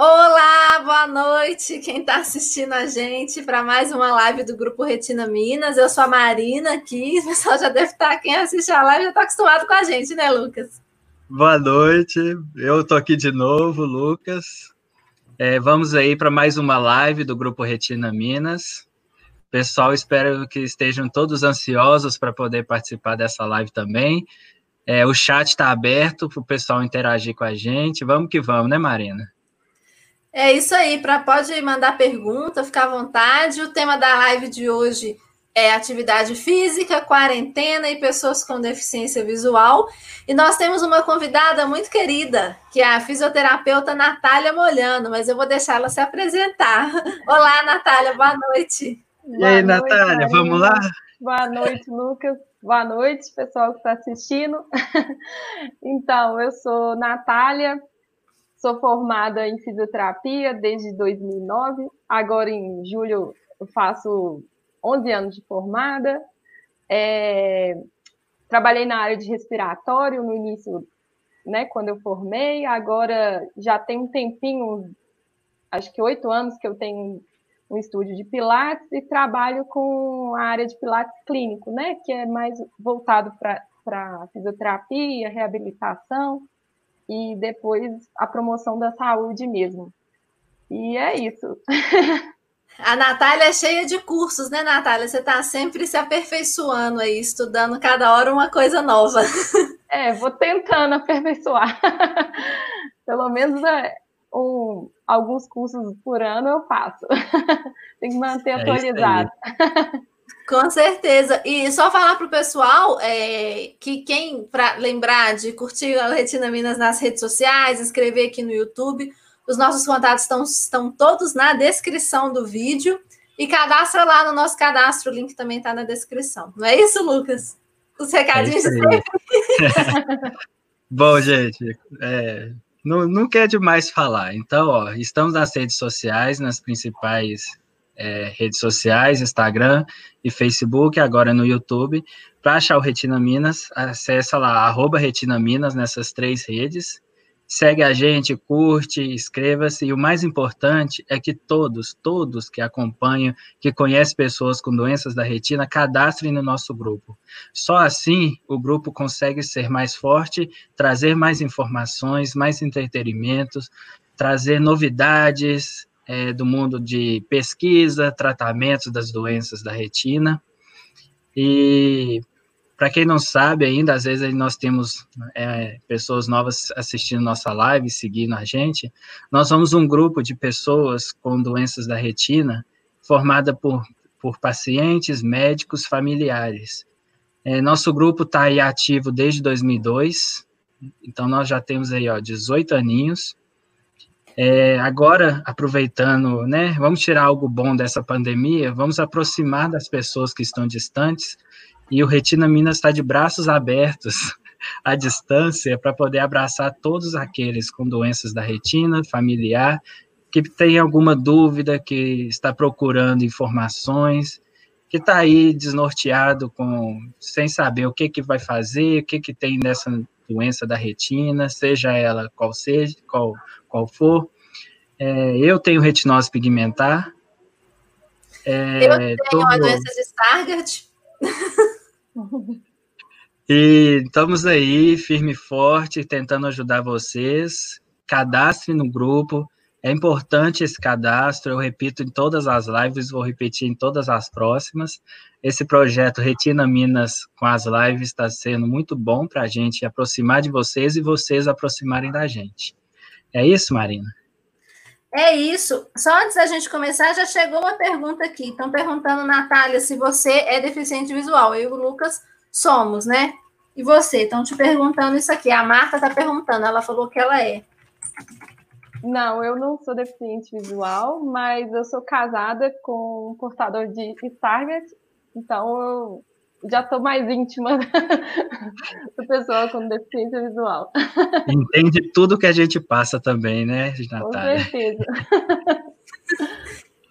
Olá, boa noite, quem está assistindo a gente para mais uma live do Grupo Retina Minas. Eu sou a Marina aqui, o pessoal já deve estar, tá, quem assiste a live já está acostumado com a gente, né, Lucas? Boa noite, eu estou aqui de novo, Lucas. É, vamos aí para mais uma live do Grupo Retina Minas. Pessoal, espero que estejam todos ansiosos para poder participar dessa live também. É, o chat está aberto para o pessoal interagir com a gente. Vamos que vamos, né, Marina? É isso aí, pra, pode mandar pergunta, ficar à vontade. O tema da live de hoje é atividade física, quarentena e pessoas com deficiência visual. E nós temos uma convidada muito querida, que é a fisioterapeuta Natália Molhano, mas eu vou deixar ela se apresentar. Olá, Natália, boa noite. E aí, Natália, vamos lá? Boa noite, Lucas. Boa noite, pessoal que está assistindo. então, eu sou Natália, Sou formada em fisioterapia desde 2009. Agora, em julho, eu faço 11 anos de formada. É, trabalhei na área de respiratório no início, né, quando eu formei. Agora já tem um tempinho, acho que oito anos que eu tenho um estúdio de Pilates e trabalho com a área de Pilates clínico, né, que é mais voltado para fisioterapia, reabilitação e depois a promoção da saúde mesmo. E é isso. A Natália é cheia de cursos, né, Natália? Você está sempre se aperfeiçoando aí, estudando cada hora uma coisa nova. É, vou tentando aperfeiçoar. Pelo menos é, um, alguns cursos por ano eu faço. Tem que manter é atualizado. Com certeza. E só falar para o pessoal é, que quem, para lembrar de curtir a Retina Minas nas redes sociais, inscrever aqui no YouTube, os nossos contatos estão, estão todos na descrição do vídeo. E cadastra lá no nosso cadastro, o link também está na descrição. Não é isso, Lucas? Os recadinhos é sempre. Bom, gente, é, não, não quer demais falar. Então, ó, estamos nas redes sociais, nas principais é, redes sociais, Instagram e Facebook, agora no YouTube. Para achar o Retina Minas, acessa lá, arroba Retina Minas nessas três redes. Segue a gente, curte, inscreva-se. E o mais importante é que todos, todos que acompanham, que conhecem pessoas com doenças da retina, cadastrem no nosso grupo. Só assim o grupo consegue ser mais forte, trazer mais informações, mais entretenimentos, trazer novidades, é, do mundo de pesquisa, tratamento das doenças da retina. E para quem não sabe ainda, às vezes nós temos é, pessoas novas assistindo nossa live, seguindo a gente. Nós somos um grupo de pessoas com doenças da retina, formada por, por pacientes, médicos, familiares. É, nosso grupo está aí ativo desde 2002, então nós já temos aí ó, 18 aninhos. É, agora, aproveitando, né, vamos tirar algo bom dessa pandemia, vamos aproximar das pessoas que estão distantes, e o Retina Minas está de braços abertos à distância para poder abraçar todos aqueles com doenças da retina familiar, que tem alguma dúvida, que está procurando informações, que está aí desnorteado, com, sem saber o que, que vai fazer, o que, que tem nessa doença da retina, seja ela qual seja, qual, qual for. É, eu tenho retinose pigmentar. É, eu tenho tudo... a doença de Stargardt. e estamos aí, firme e forte, tentando ajudar vocês. Cadastre no grupo. É importante esse cadastro, eu repito em todas as lives, vou repetir em todas as próximas. Esse projeto Retina Minas com as lives está sendo muito bom para a gente aproximar de vocês e vocês aproximarem da gente. É isso, Marina? É isso. Só antes da gente começar, já chegou uma pergunta aqui. Estão perguntando, Natália, se você é deficiente visual. Eu e o Lucas somos, né? E você? Estão te perguntando isso aqui. A Marta está perguntando, ela falou que ela é. Não, eu não sou deficiente visual, mas eu sou casada com um portador de Stargardt, então eu já estou mais íntima do pessoal com deficiência visual. Entende tudo que a gente passa também, né, Natália? Com certeza.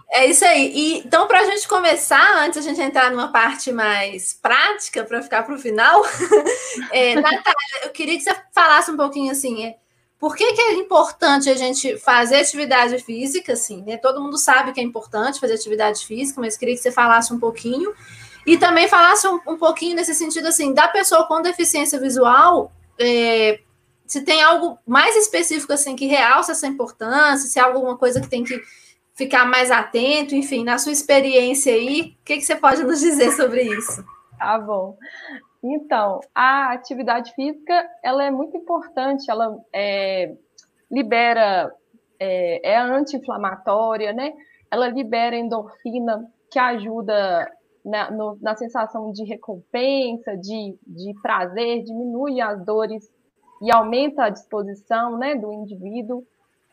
É isso aí. E, então, para a gente começar, antes a gente entrar numa parte mais prática, para ficar para o final, é, Natália, eu queria que você falasse um pouquinho assim, é, por que, que é importante a gente fazer atividade física, assim, né? Todo mundo sabe que é importante fazer atividade física, mas queria que você falasse um pouquinho. E também falasse um, um pouquinho nesse sentido, assim, da pessoa com deficiência visual, é, se tem algo mais específico, assim, que realça essa importância, se há alguma coisa que tem que ficar mais atento, enfim, na sua experiência aí, o que, que você pode nos dizer sobre isso? Tá bom. Então, a atividade física ela é muito importante, ela é, libera, é, é anti-inflamatória, né? Ela libera endorfina, que ajuda na, no, na sensação de recompensa, de, de prazer, diminui as dores e aumenta a disposição né, do indivíduo.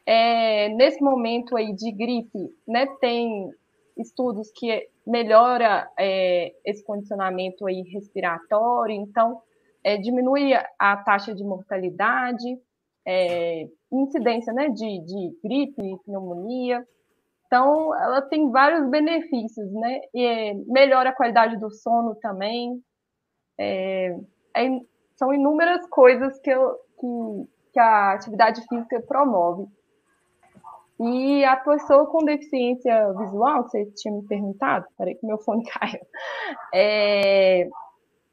É, nesse momento aí de gripe, né, tem estudos que melhora é, esse condicionamento aí respiratório, então é, diminui a taxa de mortalidade, é, incidência né, de, de gripe, pneumonia. Então, ela tem vários benefícios, né? E é, melhora a qualidade do sono também. É, é, são inúmeras coisas que, eu, que, que a atividade física promove. E a pessoa com deficiência visual, você tinha me perguntado, peraí que meu fone caiu, é,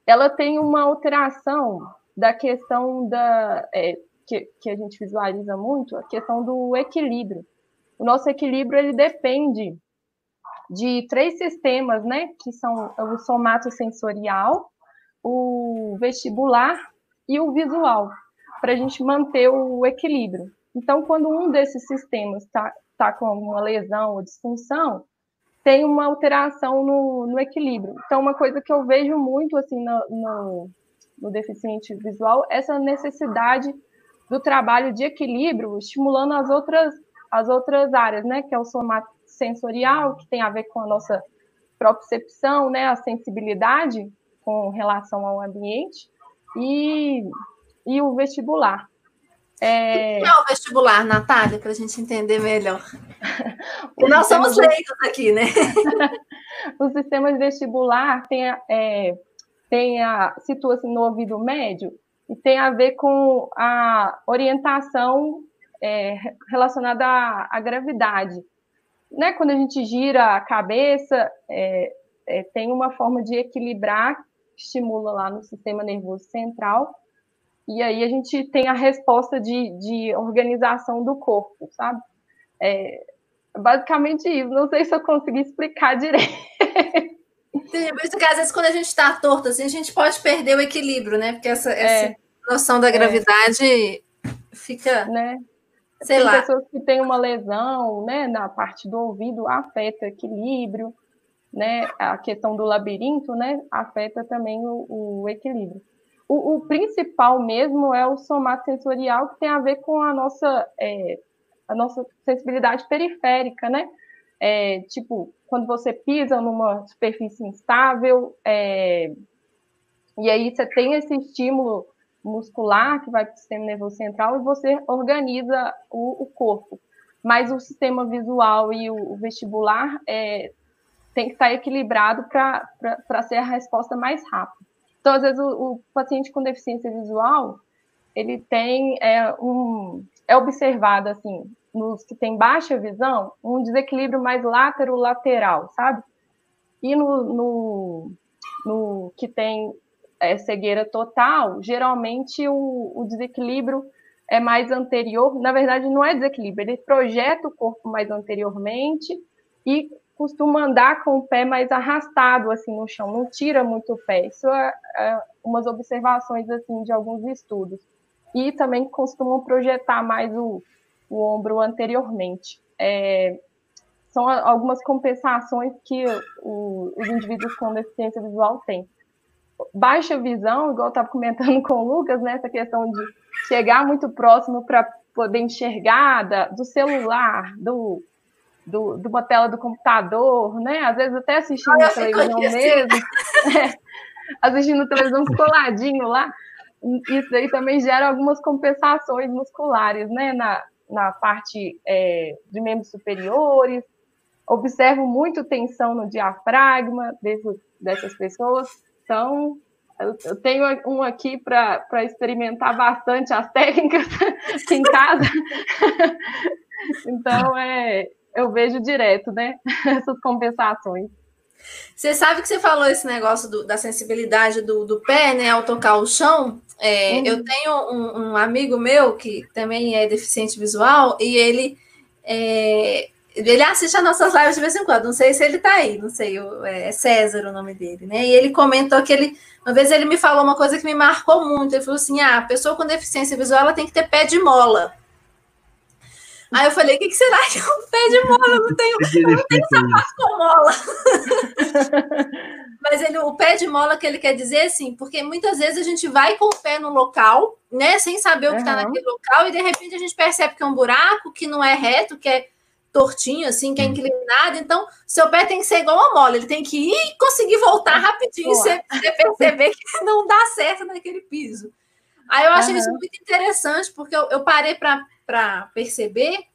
ela tem uma alteração da questão da é, que, que a gente visualiza muito, a questão do equilíbrio. O nosso equilíbrio ele depende de três sistemas, né, que são o somato sensorial, o vestibular e o visual, para a gente manter o equilíbrio. Então, quando um desses sistemas está tá com alguma lesão ou disfunção, tem uma alteração no, no, equilíbrio. Então, uma coisa que eu vejo muito assim no, no, no deficiente visual, essa necessidade do trabalho de equilíbrio, estimulando as outras, as outras áreas, né? Que é o somato sensorial, que tem a ver com a nossa propriocepção, né? A sensibilidade com relação ao ambiente e, e o vestibular. É... O que é o vestibular, Natália, para a gente entender melhor? nós somos leigos aqui, né? o sistema vestibular tem, é, tem a, situa-se no ouvido médio e tem a ver com a orientação é, relacionada à, à, gravidade. Né? Quando a gente gira a cabeça, é, é tem uma forma de equilibrar, estimula lá no sistema nervoso central, e aí a gente tem a resposta de, de organização do corpo, sabe? É, basicamente isso. Não sei se eu consegui explicar direito. Sim, por isso que às vezes quando a gente está torto, assim, a gente pode perder o equilíbrio, né? Porque essa, é, essa noção da é. gravidade fica. Né? Sei Tem lá. pessoas que têm uma lesão né, na parte do ouvido, afeta o equilíbrio, né? A questão do labirinto, né? Afeta também o, o equilíbrio. O, o, principal mesmo é o somato sensorial, que tem a ver com a nossa, é, a nossa sensibilidade periférica, né? É, tipo, quando você pisa numa superfície instável, é, e aí você tem esse estímulo muscular que vai para o sistema nervoso central e você organiza o, o corpo. Mas o sistema visual e o, o vestibular é, tem que estar equilibrado para ser a resposta mais rápida. Então, às vezes, o, o paciente com deficiência visual, ele tem é, um é observado assim nos que tem baixa visão um desequilíbrio mais látero-lateral, sabe? E no, no, no que tem é, cegueira total, geralmente o, o, desequilíbrio é mais anterior. Na verdade, não é desequilíbrio, ele projeta o corpo mais anteriormente e costuma andar com o pé mais arrastado assim no chão, não tira muito o pé. Isso é, é umas observações assim de alguns estudos. E também costumam projetar mais o, o ombro anteriormente. É, são algumas compensações que o, os indivíduos com deficiência visual têm. Baixa visão, igual eu estava comentando com o Lucas, né, essa questão de chegar muito próximo para poder enxergar da, do celular, do, do, de uma tela do computador, né? Às vezes até assistindo ah, televisão mesmo, é, assistindo televisão coladinho lá. Isso aí também gera algumas compensações musculares, né? Na, na parte é, de membros superiores. Observo muito tensão no diafragma dessas pessoas. Então, Eu, tenho um aqui para experimentar bastante as técnicas em casa. então, é, eu vejo direto, né? Essas compensações. Você sabe que você falou esse negócio do, da sensibilidade do, do, pé, né, ao tocar o chão. É, uhum. Eu tenho um, um, amigo meu que também é deficiente visual e ele é, ele assiste as nossas lives de vez em quando. Não sei se ele está aí, não sei, é César o nome dele, né? E ele comentou que ele uma vez ele me falou uma coisa que me marcou muito. Ele falou assim: ah, a pessoa com deficiência visual ela tem que ter pé de mola. Aí eu falei, o que, que, será que é um pé de mola? Eu não tenho, eu não tenho sapato com mola. Mas ele, o pé de mola que ele quer dizer, assim, porque muitas vezes a gente vai com o pé no local, né, sem saber o que está uhum. naquele local, e de repente a gente percebe que é um buraco, que não é reto, que é tortinho, assim, que é inclinado. Então, seu pé tem que ser igual a mola, ele tem que ir e conseguir voltar rapidinho, você, você perceber que não dá certo naquele piso. Aí eu achei uhum. isso muito interessante, porque eu, eu parei para perceber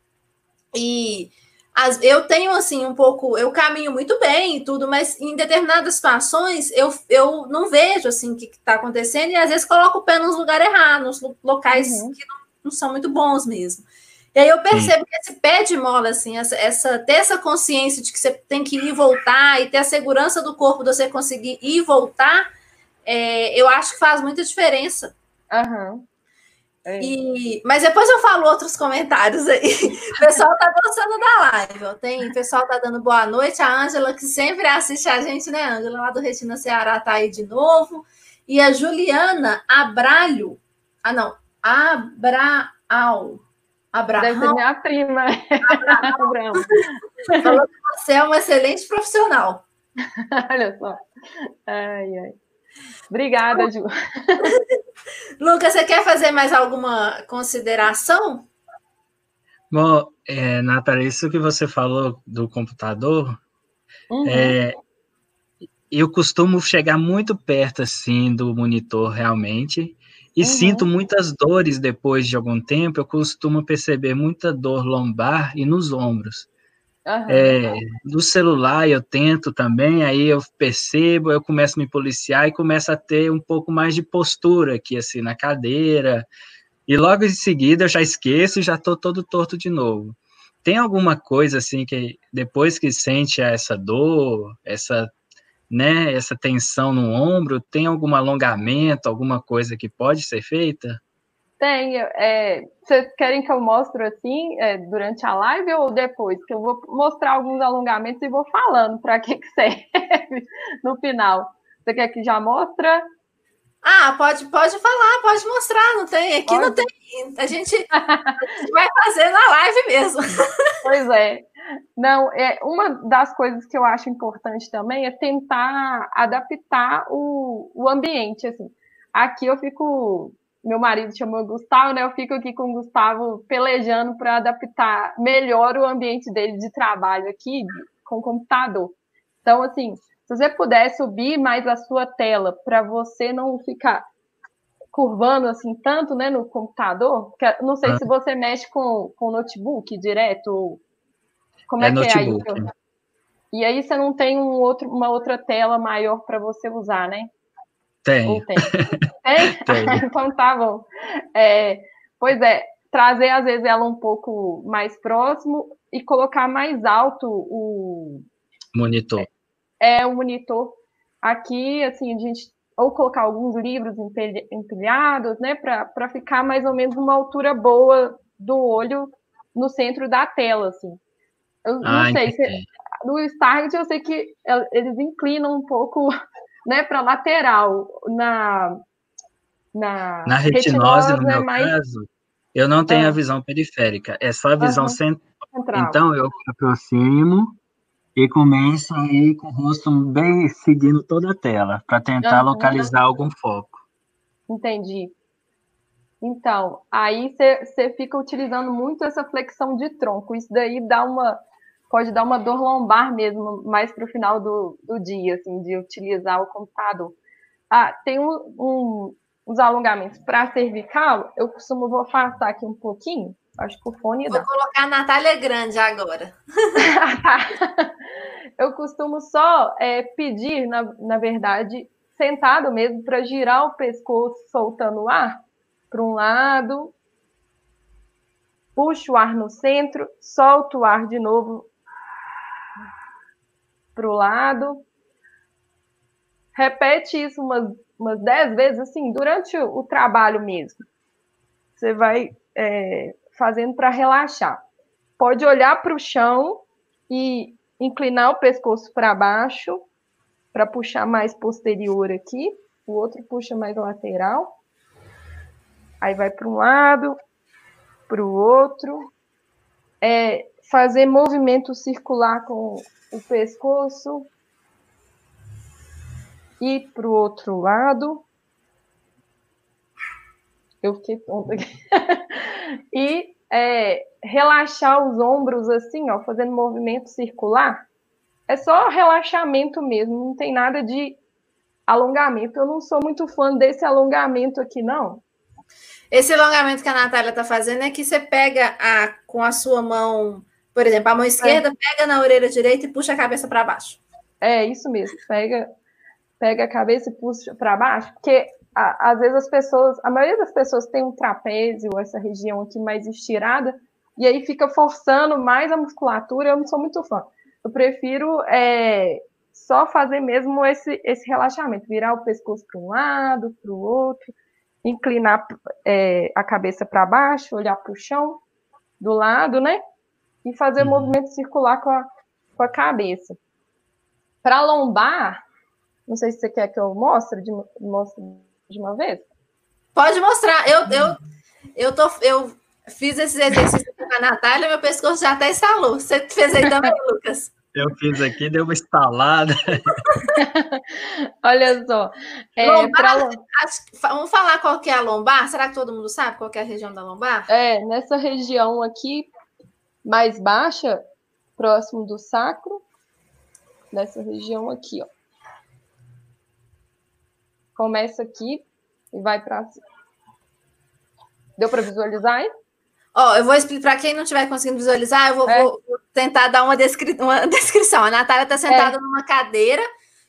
e as, eu tenho assim um pouco, eu caminho muito bem e tudo, mas em determinadas situações eu, eu não vejo assim o que está acontecendo e às vezes coloco o pé nos lugares errados, nos locais uhum. que não, não, são muito bons mesmo. E aí eu percebo Sim. que esse pé de mola, assim, essa, essa, ter essa consciência de que você tem que ir e voltar e ter a segurança do corpo de você conseguir ir e voltar, é, eu acho que faz muita diferença. Uhum. É. E, mas depois eu falo outros comentários aí. O pessoal tá gostando da live. Ó. Tem, o pessoal tá dando boa noite. A Ângela, que sempre assiste a gente, né, Ângela, lá do Retina Ceará, tá aí de novo. E a Juliana Abralho. Ah, não. Abraal. Abraão. Deve ser minha prima. Abraão. Falou que você é um excelente profissional. Olha só. Ai, ai. Obrigada, Ju. Lucas, você quer fazer mais alguma consideração? Bom, é, Natália, isso que você falou do computador, uhum. é, eu costumo chegar muito perto assim do monitor realmente e uhum. sinto muitas dores depois de algum tempo. Eu costumo perceber muita dor lombar e nos ombros. Uhum. É, no celular eu tento também, aí eu percebo, eu começo a me policiar e começo a ter um pouco mais de postura aqui, assim, na cadeira. E logo em seguida eu já esqueço e já estou todo torto de novo. Tem alguma coisa, assim, que depois que sente essa dor, essa, né, essa tensão no ombro, tem algum alongamento, alguma coisa que pode ser feita? Tem. É, vocês querem que eu mostre assim é, durante a live ou depois? Que eu vou mostrar alguns alongamentos e vou falando para que, que serve no final. Você quer que já mostra? Ah, pode, pode falar, pode mostrar, não tem. Aqui pode. não tem. A gente, a gente vai fazer na live mesmo. Pois é. Não, é uma das coisas que eu acho importante também é tentar adaptar o, o ambiente. Assim. Aqui eu fico meu marido chamou Gustavo, né? Eu fico aqui com o Gustavo pelejando para adaptar melhor o ambiente dele de trabalho aqui com o computador. Então, assim, se você puder subir mais a sua tela para você não ficar curvando assim tanto, né, no computador, não sei ah. se você mexe com, com notebook direto, como é, é que notebook. é aí? E aí você não tem um outro, uma outra tela maior para você usar, né? Tem. tem? Tem? então tá bom. É, pois é, trazer às vezes ela um pouco mais próximo e colocar mais alto o monitor. É, é o monitor. Aqui, assim, a gente ou colocar alguns livros empilhados, né, para ficar mais ou menos uma altura boa do olho no centro da tela, assim. Eu ah, não sei, se, no Stargate eu sei que eles inclinam um pouco né, para lateral. Na, na, na retinose, retinose, no meu mais... caso, eu não tenho é. a visão periférica, é só a visão uhum. central. Então, eu me aproximo e começo a ir com o rosto bem seguindo toda a tela, para tentar uhum. localizar algum foco. Entendi. Então, aí você fica utilizando muito essa flexão de tronco. Isso daí dá uma pode dar uma dor lombar mesmo, mais para o final do, do dia, assim, de utilizar o computador. Ah, tem um, um, uns alongamentos para cervical, eu costumo, vou afastar aqui um pouquinho, acho que o fone Vou dá. colocar a Natália grande agora. eu costumo só é, pedir, na, na verdade, sentado mesmo, para girar o pescoço soltando o ar para um lado, puxa o ar no centro, solta o ar de novo para o lado. Repete isso umas, umas dez vezes, assim, durante o, o trabalho mesmo. Você vai é, fazendo para relaxar. Pode olhar para o chão e inclinar o pescoço para baixo, para puxar mais posterior aqui. O outro puxa mais lateral. Aí vai para um lado, para o outro. É, fazer movimento circular com o pescoço. E para o outro lado. Eu fiquei tonta aqui. e é, relaxar os ombros assim, ó, fazendo movimento circular. É só relaxamento mesmo, não tem nada de alongamento. Eu não sou muito fã desse alongamento aqui, não. Esse alongamento que a Natália está fazendo é que você pega a, com a sua mão, por exemplo, a mão esquerda, é. pega na orelha direita e puxa a cabeça para baixo. É isso mesmo. Pega, pega a cabeça e puxa para baixo, porque a, às vezes as pessoas, a maioria das pessoas tem um trapézio, essa região aqui mais estirada, e aí fica forçando mais a musculatura. Eu não sou muito fã. Eu prefiro é, só fazer mesmo esse, esse relaxamento, virar o pescoço para um lado, para o outro, inclinar é, a cabeça para baixo, olhar para o chão do lado, né? E fazer uhum. movimento circular com a, com a cabeça. Para lombar, não sei se você quer que eu mostre de, mostre de uma vez? Pode mostrar. Eu, eu, eu, tô, eu fiz esse exercício com a Natália, meu pescoço já até instalou. Você fez aí também, Lucas? Eu fiz aqui, deu uma instalada. Olha só. É, lombar, pra... Vamos falar qual que é a lombar? Será que todo mundo sabe qual é a região da lombar? É, nessa região aqui, mais baixa, próximo do sacro, nessa região aqui, ó começa aqui e vai para. Deu para visualizar aí? Ó, oh, eu vou explicar para quem não estiver conseguindo visualizar, eu vou, é. vou tentar dar uma, descri uma, descrição. A Natália está sentada é. numa cadeira,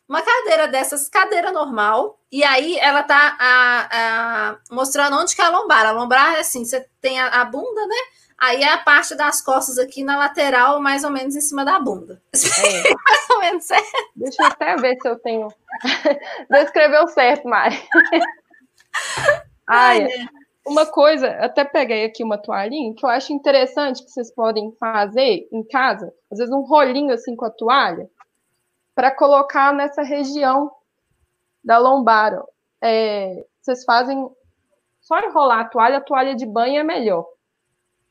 uma cadeira dessas, cadeira normal, e aí ela está mostrando onde que é a lombar. A lombar é assim, você tem a, a bunda, né? Aí é a parte das costas aqui na lateral, mais ou menos em cima da bunda. É. mais ou menos certo. Deixa eu até ver se eu tenho. Descreveu certo, Mari. Ai, é. Uma coisa, até peguei aqui uma toalhinha que eu acho interessante que vocês podem fazer em casa, às vezes um rolinho assim com a toalha, para colocar nessa região da lombar. É, vocês fazem só enrolar a toalha, a toalha de banho é melhor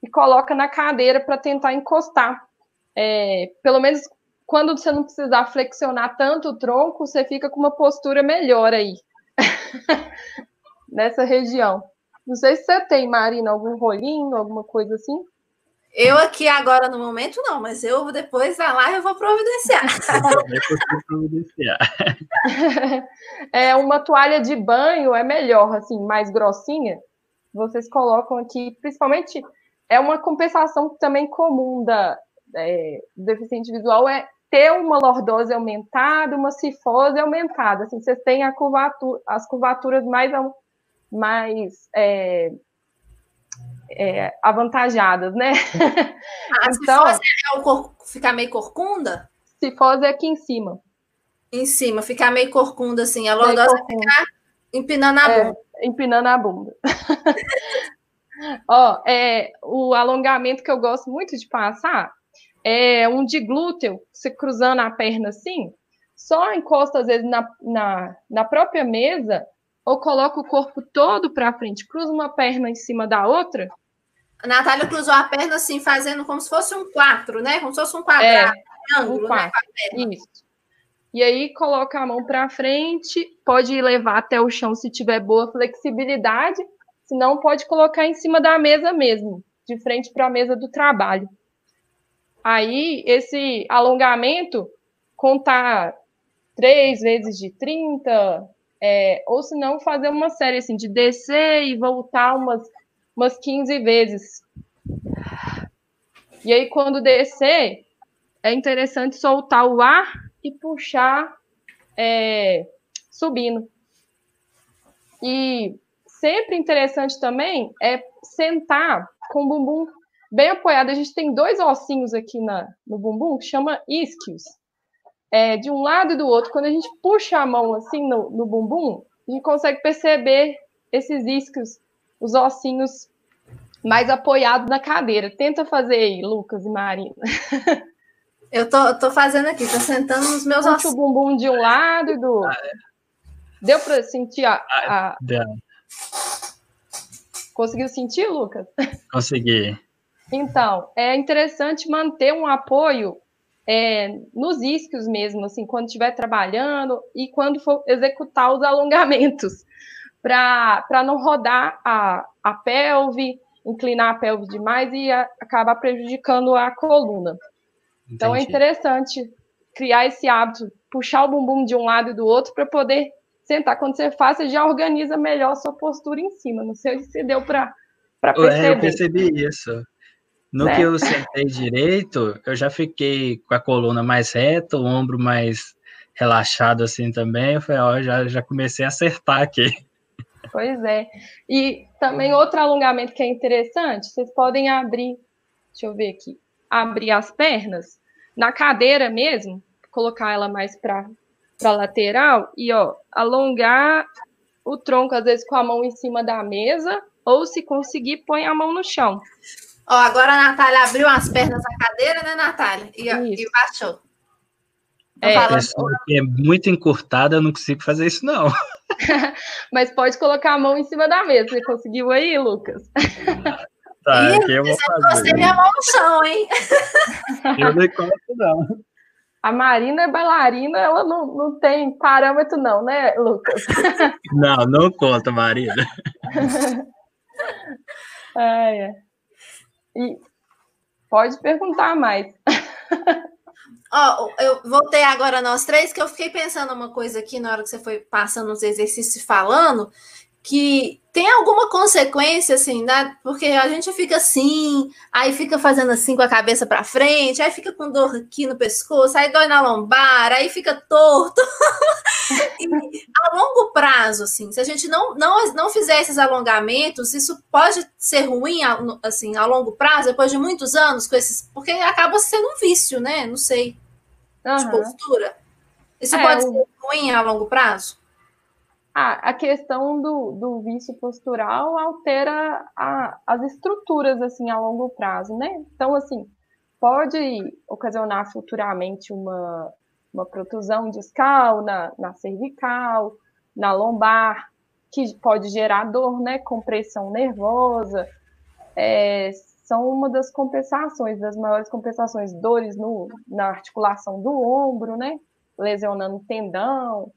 e coloca na cadeira para tentar encostar. É, pelo menos quando você não precisar flexionar tanto o tronco, você fica com uma postura melhor aí. Nessa região. Não sei se você tem, Marina, algum rolinho, alguma coisa assim. Eu aqui agora no momento não, mas eu depois da live eu vou providenciar. é uma toalha de banho é melhor, assim, mais grossinha. Vocês colocam aqui, principalmente é uma compensação também comum da é, do deficiente visual é ter uma lordose aumentada, uma cifose aumentada. Assim, vocês têm a curvatura, as curvaturas mais, mais é, é, avantajadas, né? Ah, então, cifose é o cor, ficar meio corcunda? Cifose é aqui em cima. Em cima, ficar meio corcunda, assim. A lordose é ficar empinando a é, bunda. empinando a bunda. Ó, é, o alongamento que eu gosto muito de passar é um de glúteo, você cruzando a perna assim, só encosta às vezes na, na, na própria mesa ou coloca o corpo todo para frente, cruza uma perna em cima da outra. A Natália cruzou a perna assim, fazendo como se fosse um quatro, né? Como se fosse um quadrado, é, um né? quatro. Né? Isso. E aí coloca a mão para frente, pode levar até o chão se tiver boa flexibilidade se não pode colocar em cima da mesa mesmo, de frente para a mesa do trabalho. Aí, esse alongamento, contar três vezes de 30, é, ou se não, fazer uma série assim, de descer e voltar umas, umas 15 vezes. E aí, quando descer, é interessante soltar o ar e puxar, é, subindo. E sempre interessante também é sentar com o bumbum bem apoiado. A gente tem dois ossinhos aqui na, no bumbum que chama isquios. É, de um lado e do outro. Quando a gente puxa a mão assim no, no bumbum, a gente consegue perceber esses isquios, os ossinhos mais apoiados na cadeira. Tenta fazer aí, Lucas e Marina. Eu tô, tô fazendo aqui, tô sentando nos meus ossinhos. o bumbum de um lado e do outro. Ah, é. Deu para sentir a, ah, a... Conseguiu sentir, Lucas? Consegui. Então, é interessante manter um apoio é, nos isquios mesmo, assim, quando estiver trabalhando e quando for executar os alongamentos, para não rodar a, a pelve, inclinar a pelve demais e a, acabar prejudicando a coluna. Entendi. Então é interessante criar esse hábito, puxar o bumbum de um lado e do outro para poder sentar. Quando você faz, você já organiza melhor a sua postura em cima. Não sei se deu para perceber. É, eu percebi isso. No né? que eu sentei direito, eu já fiquei com a coluna mais reta, o ombro mais relaxado assim também. Eu falei, ó, já, já comecei a acertar aqui. Pois é. E também outro alongamento que é interessante, vocês podem abrir, deixa eu ver aqui, abrir as pernas na cadeira mesmo, colocar ela mais para para lateral e ó, alongar o tronco às vezes com a mão em cima da mesa ou se conseguir põe a mão no chão. Ó, agora a Natália abriu as pernas da cadeira, né, Natália? E, e baixou. É, é muito encurtada, eu não consigo fazer isso, não. Mas pode colocar a mão em cima da mesa. Você conseguiu aí, Lucas? Tá, Ih, eu vou fazer. Você minha mão no chão, hein? Eu não encosto, não. A Marina é bailarina, ela não, não tem parâmetro, não, né, Lucas? Não, não conta, Marina. é, é. E pode perguntar mais. Ó, eu voltei agora nós três, que eu fiquei pensando uma coisa aqui na hora que você foi passando os exercícios falando, que tem alguma consequência, assim, né? Porque a gente fica assim, aí fica fazendo assim com a cabeça para frente, aí fica com dor aqui no pescoço, aí dói na lombar, aí fica torto. e a longo prazo, assim, se a gente não, não, não fizer esses alongamentos, isso pode ser ruim, assim, a longo prazo, depois de muitos anos, com esses, porque acaba sendo um vício, né? Não sei, uhum. de postura. Isso é, pode ser ruim a longo prazo? A questão do, do vício postural altera a, as estruturas assim a longo prazo, né? Então, assim, pode ocasionar futuramente uma, uma protusão discal na, na cervical, na lombar, que pode gerar dor, né? Compressão nervosa. É, são uma das compensações, das maiores compensações, dores no, na articulação do ombro, né? Lesionando tendão,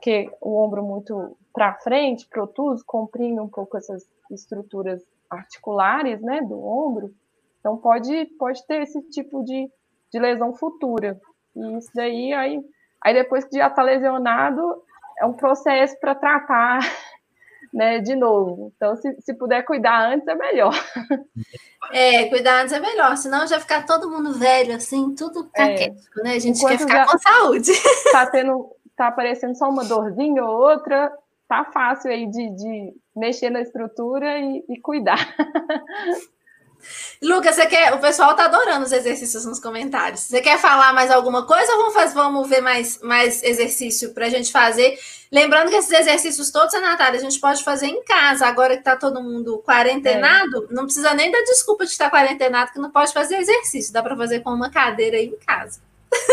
porque o ombro muito para frente, protuso, comprime um pouco essas estruturas articulares, né, do ombro. Então pode, pode ter esse tipo de, de lesão futura. E isso daí, aí, aí depois que já está lesionado, é um processo para tratar né, de novo. Então, se, se puder cuidar antes, é melhor. É, cuidar antes é melhor, senão já ficar todo mundo velho, assim, tudo caquético, é. né? A gente Enquanto quer ficar com saúde. Está tendo tá aparecendo só uma dorzinha ou outra, tá fácil aí de, de mexer na estrutura e, e cuidar. Lucas, você quer? O pessoal tá adorando os exercícios nos comentários. Você quer falar mais alguma coisa ou vamos, fazer, vamos ver mais, mais exercício para a gente fazer? Lembrando que esses exercícios todos, a Natália, a gente pode fazer em casa. Agora que tá todo mundo quarentenado, é. não precisa nem dar desculpa de estar quarentenado que não pode fazer exercício. Dá para fazer com uma cadeira aí em casa.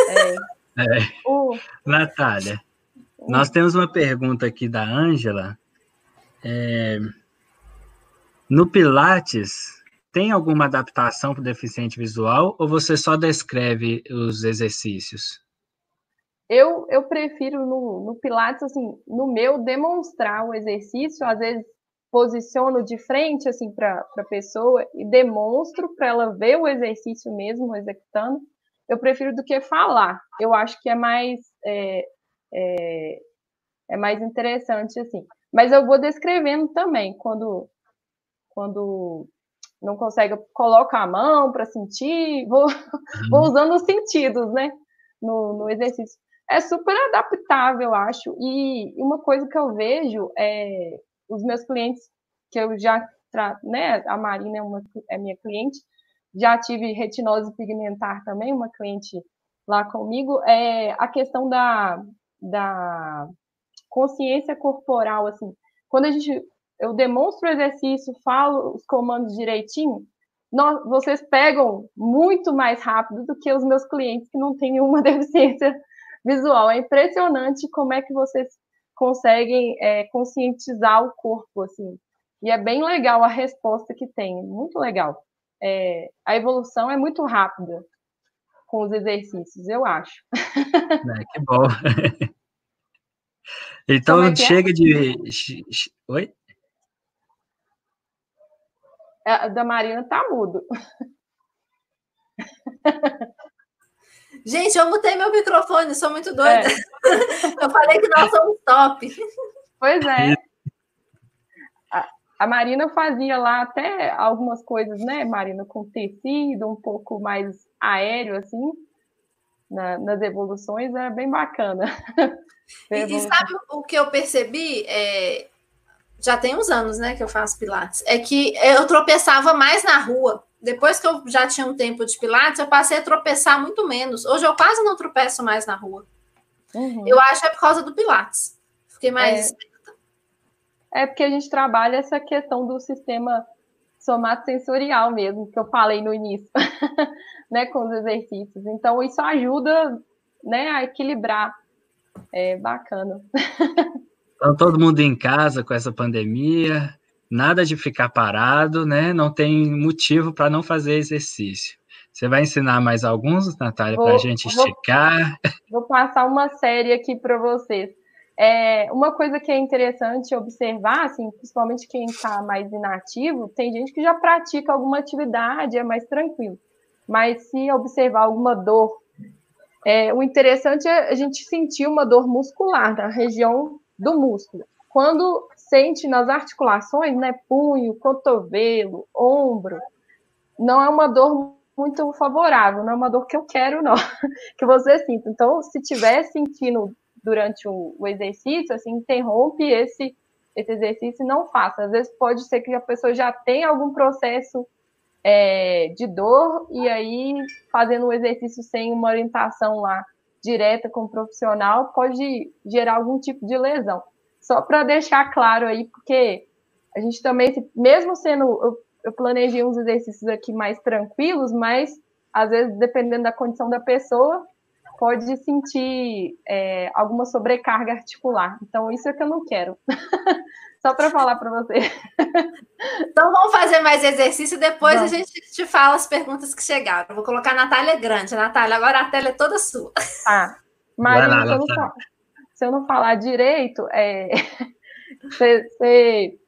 É. É. Uh. Natália, uh. nós temos uma pergunta aqui da Ângela. É, no Pilates, tem alguma adaptação para o deficiente visual ou você só descreve os exercícios? Eu, eu prefiro no, no Pilates, assim, no meu, demonstrar o exercício, às vezes posiciono de frente, assim, para a pessoa e demonstro para ela ver o exercício mesmo executando, eu prefiro do que falar. Eu acho que é mais é, é, é, mais interessante assim. Mas eu vou descrevendo também quando quando não consegue, coloca a mão para sentir, vou, vou uhum. usando os sentidos, né, no, no exercício. é super adaptável, eu acho. E uma coisa que eu vejo é os meus clientes que eu já, né, a Marina é, uma, é minha cliente, já tive retinose pigmentar também, uma cliente lá comigo, é a questão da, da consciência corporal, assim, quando a gente, eu demonstro o exercício, falo os comandos direitinho, nós, vocês pegam muito mais rápido do que os meus clientes que não têm nenhuma deficiência visual. É impressionante como é que vocês conseguem é, conscientizar o corpo, assim. E é bem legal a resposta que tem, muito legal. É, a evolução é muito rápida com os exercícios, eu acho. É, que bom. então, é, é chega é? de. Oi? A da Marina tá mudo. Gente, eu mutei meu microfone, sou muito doida. É. Eu falei que nós somos top. Pois é. A, Marina fazia lá até algumas coisas, né, Marina, com tecido, um pouco mais aéreo, assim, na, nas evoluções, é bem bacana. E, e, sabe o que eu percebi? É, já tem uns anos, né, que eu faço pilates, é que eu tropeçava mais na rua. Depois que eu já tinha um tempo de pilates, eu passei a tropeçar muito menos. Hoje eu quase não tropeço mais na rua. Uhum. Eu acho que é por causa do pilates. Fiquei mais é. É porque a gente trabalha essa questão do sistema somatosensorial mesmo, que eu falei no início, né, com os exercícios. Então isso ajuda, né, a equilibrar. É bacana. Então, todo mundo em casa com essa pandemia, nada de ficar parado, né? Não tem motivo para não fazer exercício. Você vai ensinar mais alguns, Natália, para a gente esticar? Vou, vou passar uma série aqui para vocês. É, uma coisa que é interessante observar, assim, principalmente quem está mais inativo, tem gente que já pratica alguma atividade, é mais tranquilo. Mas se observar alguma dor, é, o interessante é a gente sentir uma dor muscular na região do músculo. Quando sente nas articulações, né, punho, cotovelo, ombro, não é uma dor muito favorável, não é uma dor que eu quero, não, que você sinta. Então, se estiver sentindo durante o, o, exercício, assim, interrompe esse, esse exercício e não faça. Às vezes pode ser que a pessoa já tenha algum processo é, de dor e aí fazendo o exercício sem uma orientação lá direta com o profissional pode gerar algum tipo de lesão. Só para deixar claro aí, porque a gente também, mesmo sendo, eu, eu planejei uns exercícios aqui mais tranquilos, mas às vezes, dependendo da condição da pessoa, pode sentir é, alguma sobrecarga articular. Então, isso é que eu não quero. Só para falar para você. Então, vamos fazer mais exercício. Depois vamos. a gente te fala as perguntas que chegaram. vou colocar a Natália grande. Natália, agora a tela é toda sua. Tá. Mas lá, se, eu não, se, eu não, falar direito, é, você, você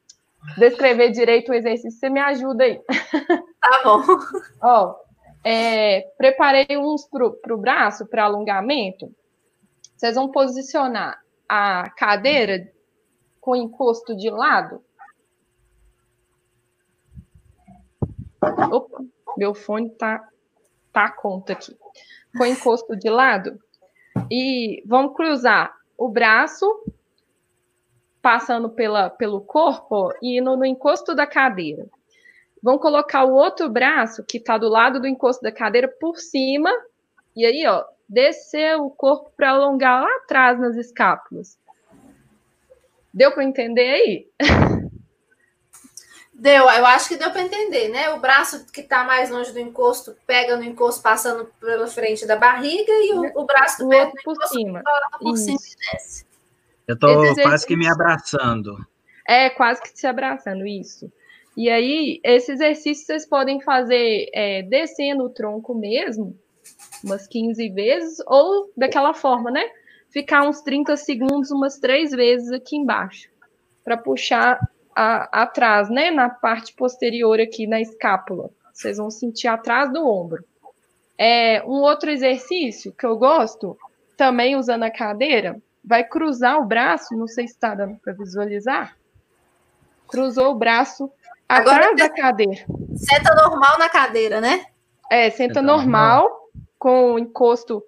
descrever direito o exercício, você me ajuda aí. Tá bom. Ó, é, preparei uns para o braço, para alongamento. Vocês vão posicionar a cadeira com encosto de lado. Opa, meu fone tá, tá a conta aqui. Com encosto de lado. E vamos cruzar o braço, passando pela, pelo corpo e indo no encosto da cadeira. Vamos colocar o outro braço, que está do lado do encosto da cadeira, por cima. E aí, ó, descer o corpo para alongar lá atrás nas escápulas. Deu para entender aí? Deu, eu acho que deu para entender, né? O braço que está mais longe do encosto pega no encosto passando pela frente da barriga e o, o braço do outro por cima. por cima e desce. Eu estou quase que me abraçando. É, quase que se abraçando, isso. E aí, esse exercício vocês podem fazer é, descendo o tronco mesmo, umas 15 vezes, ou daquela forma, né? ficar uns 30 segundos, umas três vezes aqui embaixo, para puxar a, atrás, né? Na parte posterior aqui, na escápula. Vocês vão sentir atrás do ombro. É, um outro exercício que eu gosto, também usando a cadeira, vai cruzar o braço, não sei se está dando para visualizar. Cruzou o braço atrás Agora, da cadeira. Senta normal na cadeira, né? É, senta, senta normal, normal, com o encosto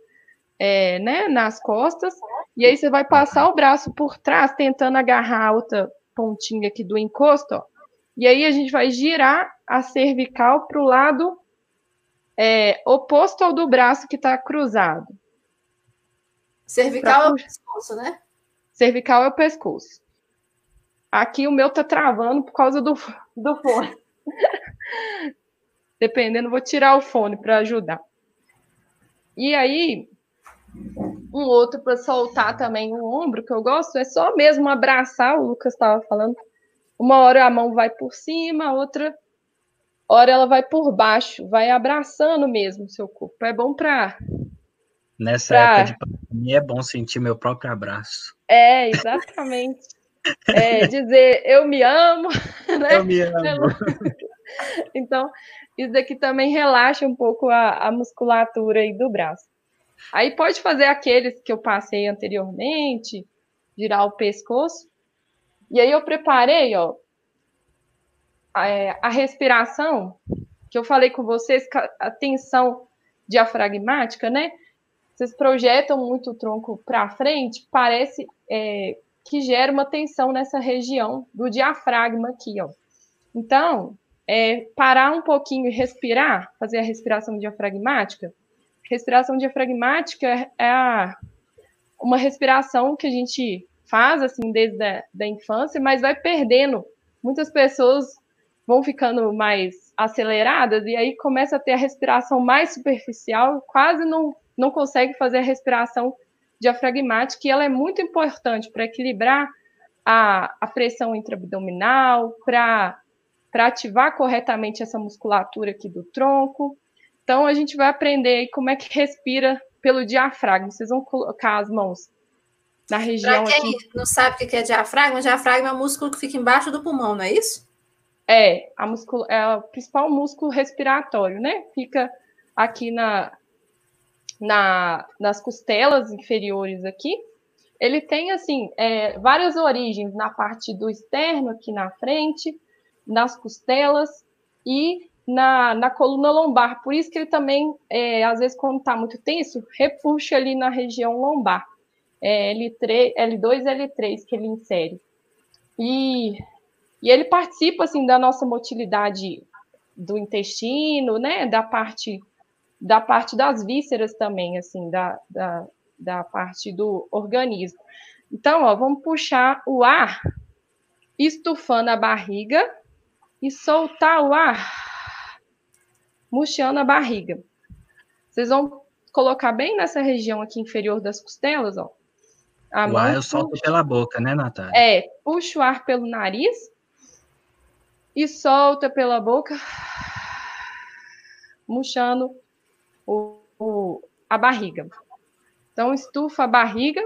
é, né, nas costas, e aí você vai passar o braço por trás, tentando agarrar a outra pontinha aqui do encosto, ó. E aí a gente vai girar a cervical para o lado é, oposto ao do braço que está cruzado. Cervical pra... é o pescoço, né? Cervical é o pescoço. Aqui o meu tá travando por causa do, do fone. Dependendo, vou tirar o fone para ajudar. E aí, um outro para soltar também o ombro, que eu gosto, é só mesmo abraçar, o Lucas estava falando. Uma hora a mão vai por cima, outra hora ela vai por baixo, vai abraçando mesmo o seu corpo. É bom para. Nessa pra... época de pandemia é bom sentir meu próprio abraço. É, exatamente. É, dizer eu me amo, né? Eu me amo. Então, isso daqui também relaxa um pouco a, a musculatura aí do braço. Aí pode fazer aqueles que eu passei anteriormente, girar o pescoço. E aí eu preparei, ó, a, é, a respiração, que eu falei com vocês, a tensão diafragmática, né? Vocês projetam muito o tronco para frente, parece é, que gera uma tensão nessa região do diafragma aqui, ó. Então, é, parar um pouquinho e respirar, fazer a respiração diafragmática. Respiração diafragmática é a, uma respiração que a gente faz assim desde a da infância, mas vai perdendo. Muitas pessoas vão ficando mais aceleradas e aí começa a ter a respiração mais superficial, quase não, não consegue fazer a respiração diafragmática, e ela é muito importante para equilibrar a, a pressão intraabdominal, para ativar corretamente essa musculatura aqui do tronco. Então, a gente vai aprender como é que respira pelo diafragma. Vocês vão colocar as mãos na região. Para quem aqui. não sabe o que é diafragma, o diafragma é o músculo que fica embaixo do pulmão, não é isso? É, a músculo, é o principal músculo respiratório, né? Fica aqui na, na, nas costelas inferiores aqui, ele tem assim é, várias origens na parte do externo aqui na frente, nas costelas e na, na coluna lombar. Por isso que ele também, é, às vezes, quando está muito tenso, repuxa ali na região lombar. É, L3, L2 e L3 que ele insere. E, e ele participa assim da nossa motilidade do intestino, né, da parte da parte das vísceras também, assim, da, da, da parte do organismo. Então, ó, vamos puxar o ar, estufando a barriga e soltar o ar, murchando a barriga. Vocês vão colocar bem nessa região aqui inferior das costelas, ó. A o ar eu solto pela boca, né, Natália? É, puxa o ar pelo nariz e solta pela boca, murchando o, o, a barriga. Então, estufa a barriga.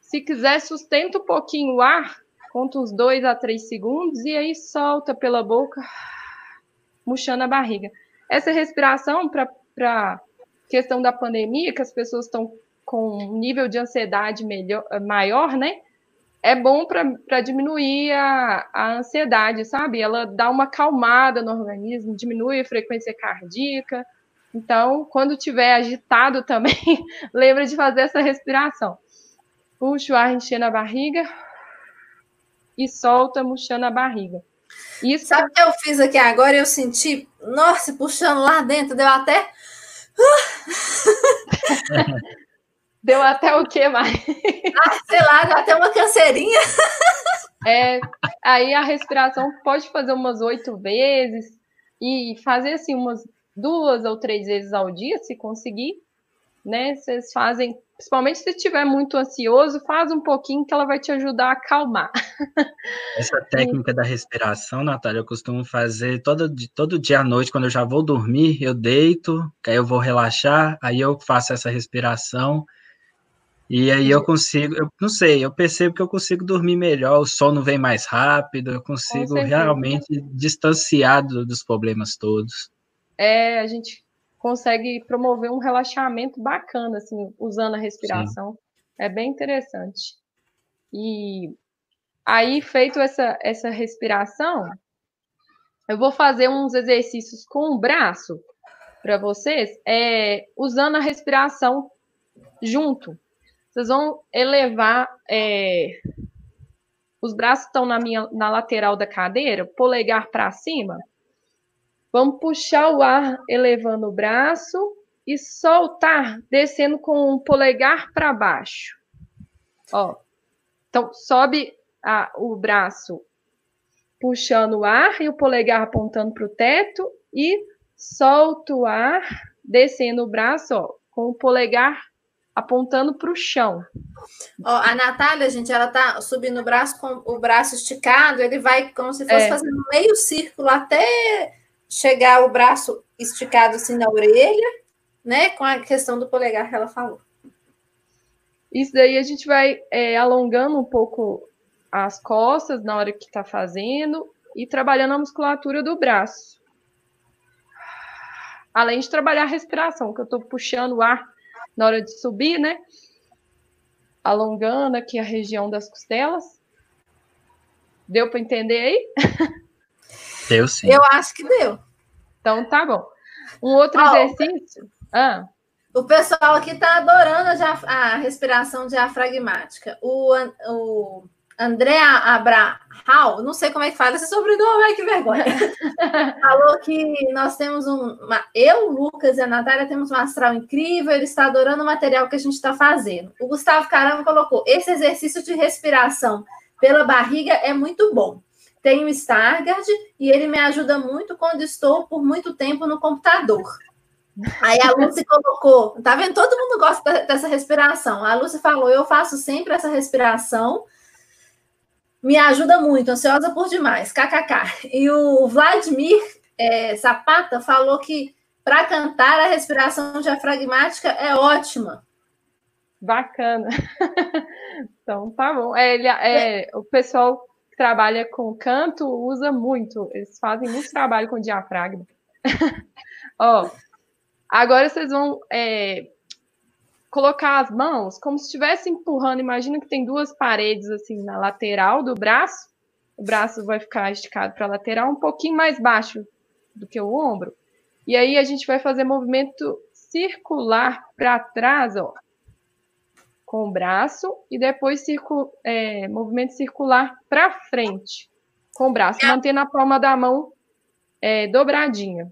Se quiser, sustenta um pouquinho o ar, conta uns dois a três segundos, e aí solta pela boca, murchando a barriga. Essa respiração, para questão da pandemia, que as pessoas estão com um nível de ansiedade melhor, maior, né? É bom para diminuir a, a ansiedade, sabe? Ela dá uma calmada no organismo, diminui a frequência cardíaca, então, quando tiver agitado também, lembra de fazer essa respiração. Puxa o ar enchendo a barriga e solta murchando a barriga. Isso... Sabe o que eu fiz aqui agora? Eu senti, nossa, puxando lá dentro, deu até. deu até o que mais? Ah, sei lá, deu até uma canseirinha. É, aí a respiração pode fazer umas oito vezes e fazer assim umas duas ou três vezes ao dia, se conseguir, né? Vocês fazem, principalmente se estiver muito ansioso, faz um pouquinho que ela vai te ajudar a acalmar. Essa técnica da respiração, Natália, eu costumo fazer todo, todo dia à noite, quando eu já vou dormir, eu deito, aí eu vou relaxar, aí eu faço essa respiração. E aí eu consigo, eu não sei, eu percebo que eu consigo dormir melhor, o sono vem mais rápido, eu consigo realmente distanciar dos problemas todos é, a gente consegue promover um relaxamento bacana, assim, usando a respiração. Sim. É bem interessante. E aí, feito essa, essa respiração, eu vou fazer uns exercícios com o braço para vocês, é, usando a respiração junto. Vocês vão elevar. É, os braços estão na, minha, na lateral da cadeira, polegar para cima. Vamos puxar o ar elevando o braço e soltar, descendo com o polegar para baixo. Ó. Então, sobe a, o braço puxando o ar e o polegar apontando para o teto e solta o ar, descendo o braço, ó, com o polegar apontando para o chão. Ó, a Natália, gente, ela tá subindo o braço com o braço esticado, ele vai como se fosse é. fazendo meio círculo até chegar o braço esticado assim na orelha, né? Com a questão do polegar que ela falou. Isso daí a gente vai é, alongando um pouco as costas na hora que está fazendo e trabalhando a musculatura do braço. Além de trabalhar a respiração, que eu estou puxando o ar na hora de subir, né? Alongando aqui a região das costelas. Deu para entender aí? Deu sim. Eu acho que deu. Então tá bom. Um outro oh, exercício. Ah. O pessoal aqui está adorando a, a, respiração diafragmática. O, o André Abrahal, não sei como é que fala esse sobrenome, ai que vergonha. Falou que nós temos um. Uma, eu, Lucas e a Natália temos um astral incrível, ele está adorando o material que a gente está fazendo. O Gustavo Caramba colocou: esse exercício de respiração pela barriga é muito bom. Tenho Stargard e ele me ajuda muito quando estou por muito tempo no computador. Aí a Lucy colocou, tá vendo? Todo mundo gosta dessa respiração. A Lucy falou: eu faço sempre essa respiração, me ajuda muito, ansiosa por demais, kkk. E o Vladimir é, Zapata falou que para cantar a respiração diafragmática é ótima. Bacana. então tá bom. É, ele, é, o pessoal que trabalha com canto usa muito, eles fazem muito trabalho com diafragma. Ó, Agora vocês vão é, colocar as mãos como se estivesse empurrando. Imagina que tem duas paredes assim na lateral do braço. O braço vai ficar esticado para a lateral, um pouquinho mais baixo do que o ombro. E aí a gente vai fazer movimento circular para trás, ó, com o braço, e depois circu é, movimento circular para frente, com o braço, mantendo a palma da mão é, dobradinha.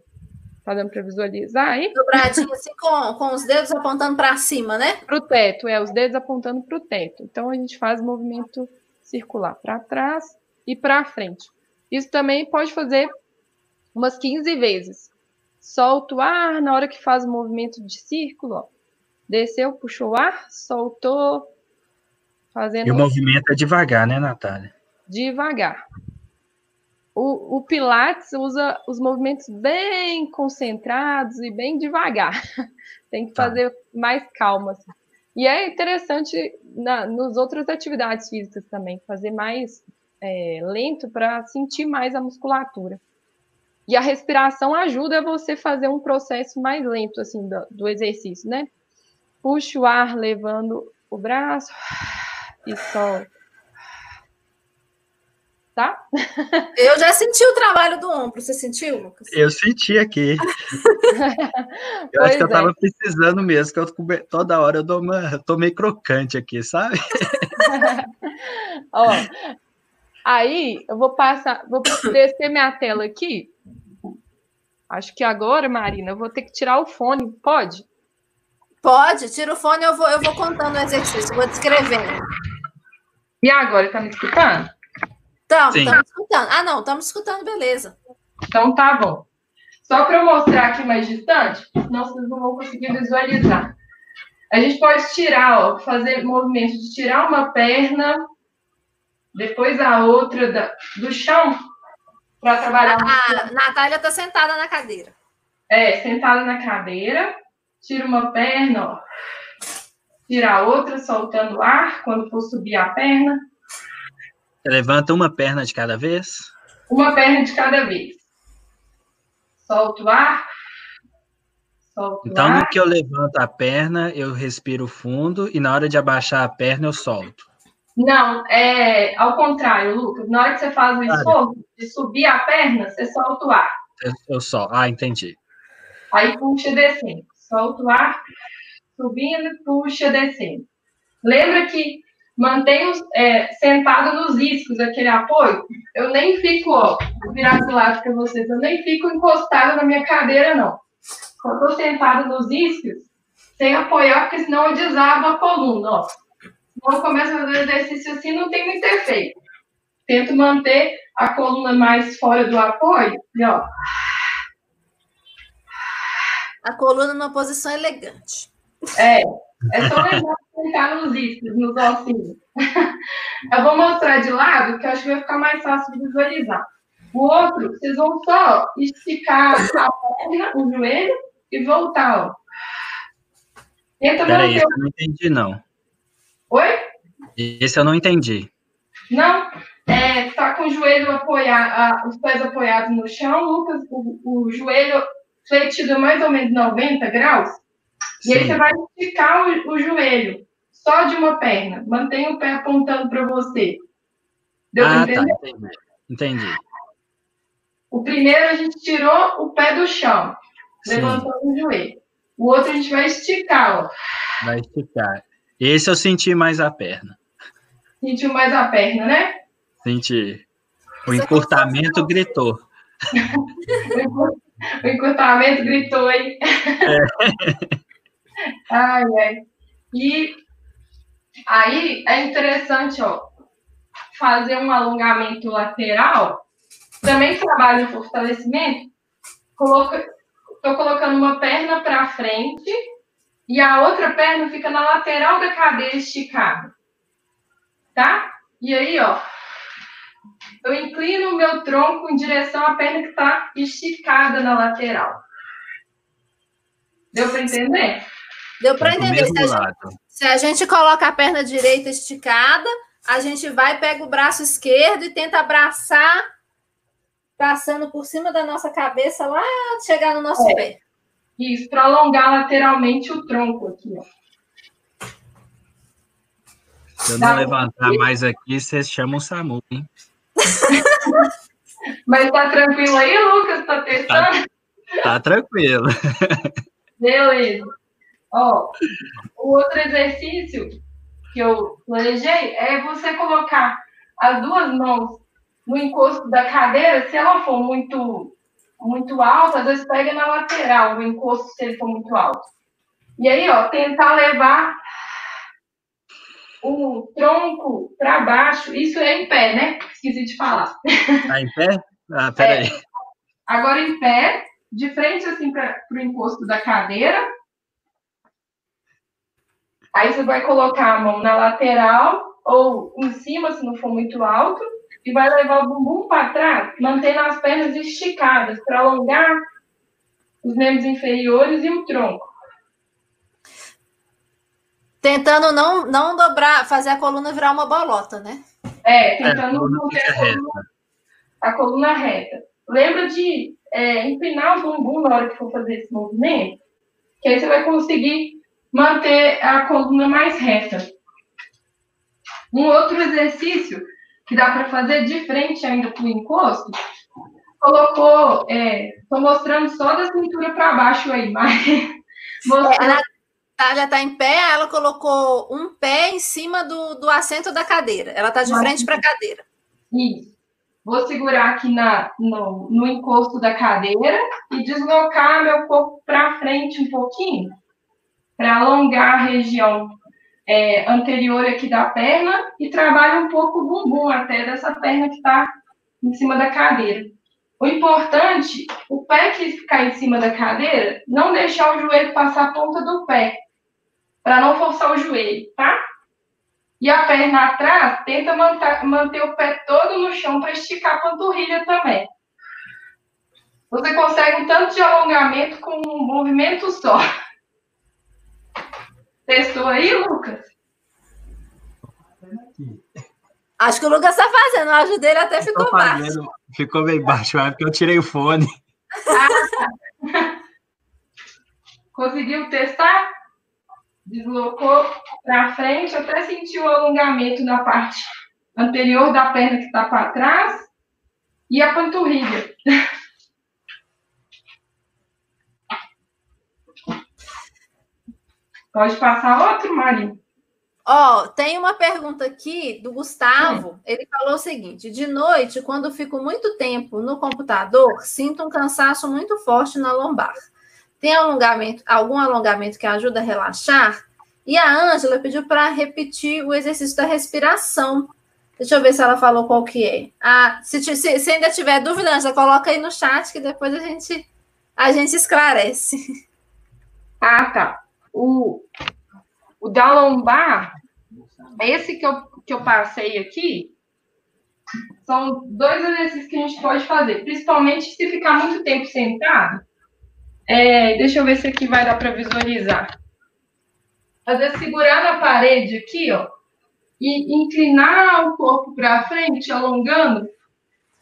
Tá dando para visualizar aí? Dobradinho assim, com, com os dedos apontando para cima, né? Para o teto, é, os dedos apontando para o teto. Então, a gente faz movimento circular para trás e para frente. Isso também pode fazer umas 15 vezes. Solta o ar na hora que faz o movimento de círculo, ó. Desceu, puxou o ar, soltou, fazendo... E o movimento é devagar, né, Natália? Devagar. O, o, Pilates usa os movimentos bem concentrados e bem devagar. Tem que tá. fazer mais calma. Assim. E é interessante na, nas outras atividades físicas também, fazer mais é, lento para sentir mais a musculatura. E a respiração ajuda você fazer um processo mais lento assim do, do exercício, né? Puxa o ar levando o braço e solta tá? Eu já senti o trabalho do ombro, você sentiu, Lucas? Eu senti aqui. eu acho que eu tava é. precisando mesmo, que eu, toda hora eu dou uma, eu tô meio crocante aqui, sabe? Ó, aí eu vou passar, vou descer minha tela aqui. Acho que agora, Marina, eu vou ter que tirar o fone, pode? Pode, tira o fone, eu vou, eu vou contando o exercício, vou descrevendo. E agora, tá me escutando? Estamos, estamos escutando. Ah, não, estamos escutando, beleza. Então tá bom. Só para eu mostrar aqui mais distante, senão vocês não vão conseguir visualizar. A gente pode tirar, ó, fazer movimento de tirar uma perna, depois a outra da, do chão, para trabalhar. A Natália está sentada na cadeira. É, sentada na cadeira, tira uma perna, ó, tira a outra, soltando o ar quando for subir a perna. Você levanta uma perna de cada vez? Uma perna de cada vez. Solta o ar. Solta então, ar. no que eu levanto a perna, eu respiro fundo e na hora de abaixar a perna, eu solto. Não, é ao contrário, Lucas. Na hora que você faz o esforço de subir a perna, você solta o ar. Eu, eu solto. Ah, entendi. Aí puxa descendo. Solta o ar, subindo, puxa, descendo. Lembra que mantenho é, sentado nos iscos, aquele apoio. Eu nem fico, ó, vou virar de lado para vocês, eu nem fico encostado na minha cadeira, não. Eu estou sentado nos iscos, sem apoiar, porque senão eu desabo a coluna, ó. Quando eu começo a fazer exercício assim, não tem muito efeito. Tento manter a coluna mais fora do apoio, e ó. A coluna numa posição elegante. É, é só sentar nos iscos, nos ossinhos. eu vou mostrar de lado, que eu acho que vai ficar mais fácil de visualizar. O outro, vocês vão só esticar a perna, o joelho e voltar, ó. Tenta Peraí, eu não entendi, não. Oi? Esse eu não entendi. Não, é, tá com o joelho apoiado, os pés apoiados no chão, Lucas, o, o joelho fletido mais ou menos 90 graus, Sim. e aí você vai esticar o, o, joelho, só de uma perna, mantenha o pé apontando para você. Deu ah, tá, entendi. entendi. O primeiro a gente tirou o pé do chão, levantando o joelho. O outro a gente vai esticar, ó. Vai esticar. Esse eu senti mais a perna. Sentiu mais a perna, né? Senti. O encurtamento gritou. o encurtamento gritou, hein? É. ai, ai. E aí é interessante, ó, fazer um alongamento lateral. Também trabalho fortalecimento. Coloca, tô colocando uma perna para frente e a outra perna fica na lateral da cadeira esticada. Tá? E aí, ó, eu inclino o meu tronco em direção à perna que está esticada na lateral. Deu para entender? Deu para entender. Se a, gente, se a, gente, coloca a perna direita esticada, a gente vai, pega o braço esquerdo e tenta abraçar, passando por cima da nossa cabeça lá, chegar no nosso é. pé. Isso, para alongar lateralmente o tronco aqui, ó. Se eu não levantar mais aqui, vocês chamam o SAMU, hein? Mas tá tranquilo aí, Lucas? Tá testando? Tá, tá tranquilo. Beleza. Ó, o outro exercício que eu planejei é você colocar as duas mãos no encosto da cadeira, se ela for muito muito alta, às vezes pega na lateral, o encosto se ele for muito alto. E aí, ó, tentar levar o tronco para baixo, isso é em pé, né? Esqueci de falar. Tá em pé? Ah, peraí. É. Agora em pé, de frente assim para o encosto da cadeira. Aí você vai colocar a mão na lateral ou em cima, se não for muito alto, e vai levar o bumbum para trás, mantendo as pernas esticadas para alongar os membros inferiores e o tronco. Tentando não, não dobrar, fazer a coluna virar uma bolota, né? É, tentando é, manter a coluna, a coluna reta. Lembra de é, empinar o bumbum na hora que for fazer esse movimento, que aí você vai conseguir manter a coluna mais reta. Um outro exercício que dá para fazer de frente ainda para o encosto, colocou, estou é, mostrando só da cintura para baixo aí, mas mostrando... É, Natália está em pé, ela colocou um pé em cima do, do assento da cadeira. Ela está de Mas, frente para a cadeira. Isso. Vou segurar aqui na, no, no encosto da cadeira e deslocar meu corpo para frente um pouquinho, para alongar a região é, anterior aqui da perna e trabalha um pouco o bumbum até dessa perna que está em cima da cadeira. O importante, o pé que ficar em cima da cadeira, não deixar o joelho passar a ponta do pé para não forçar o joelho, tá? E a perna atrás, tenta manter, manter o pé todo no chão para esticar a panturrilha também. Você consegue um tanto de alongamento com um movimento só. Testou aí, Lucas? Acho que o Lucas está fazendo, a ajuda dele até ficou baixo. Ficou bem baixo, mas é porque eu tirei o fone. Ah, Conseguiu testar? Deslocou para frente até sentir o alongamento na parte anterior da perna que está para trás e a panturrilha. Pode passar outro, Marinho. Ó, oh, tem uma pergunta aqui do Gustavo. Ele falou o seguinte: de noite, quando fico muito tempo no computador, sinto um cansaço muito forte na lombar. Tem alongamento, algum alongamento que ajuda a relaxar? E a Ângela pediu para repetir o exercício da respiração. Deixa eu ver se ela falou qual que é. Ah, se, se, se ainda tiver dúvida, Ângela, coloca aí no chat que depois a gente, a gente esclarece. Ah, tá. O, o da lombar, esse que eu, que eu passei aqui, são dois exercícios que a gente pode fazer, principalmente se ficar muito tempo sentado. É, deixa eu ver se aqui vai dar para visualizar. Fazer segurando a parede aqui, ó, e inclinar o corpo para frente, alongando,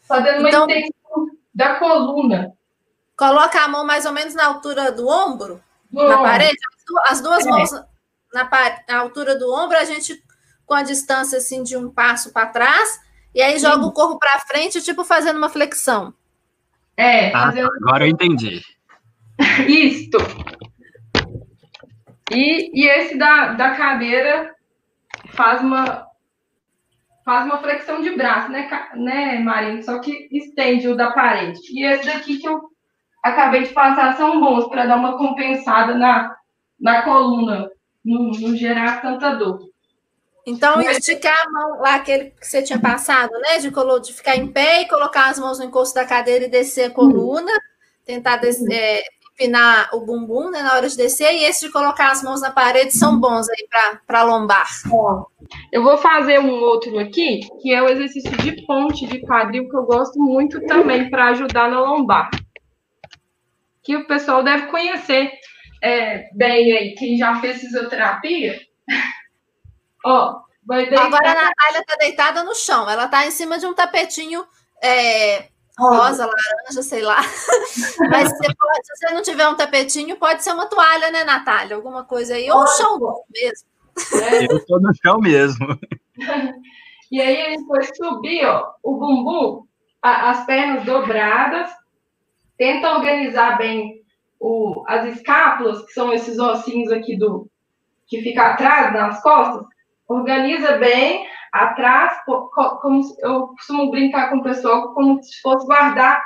fazendo uma então, extensão da coluna. Coloca a mão mais ou menos na altura do ombro, do na ombro. parede, as duas é. mãos na, na, altura do ombro, a gente com a distância assim de um passo para trás, e aí joga Sim. o corpo para frente, tipo fazendo uma flexão. É, ah, fazendo... agora eu entendi. Isto. E, e esse da, da cadeira faz uma faz uma flexão de braço, né, né, Marina? Só que estende o da parede. E esse daqui que eu acabei de passar são bons para dar uma compensada na, na coluna, não, não gerar tanta dor. Então, esticar a mão lá, aquele que você tinha passado, né? De, de ficar em pé e colocar as mãos no encosto da cadeira e descer a coluna, tentar descer, é, empinar o bumbum né, na hora de descer, e esse de colocar as mãos na parede são bons aí para lombar. Eu vou fazer um outro aqui, que é o exercício de ponte de quadril, que eu gosto muito também para ajudar na lombar. Que o pessoal deve conhecer é, bem aí, quem já fez fisioterapia. Ó, vai deitar. Agora a Natália está deitada no chão, ela está em cima de um tapetinho é, rosa, laranja, sei lá. Mas pode, se você não tiver um tapetinho, pode ser uma toalha, né, Natália? Alguma coisa aí, ou um chão mesmo. É. Eu estou no chão mesmo. E aí a gente vai subir, ó, o bumbum, a, as pernas dobradas, tenta organizar bem o, as escápulas, que são esses ossinhos aqui do que fica atrás nas costas, organiza bem atrás, como eu costumo brincar com o pessoal, como se fosse guardar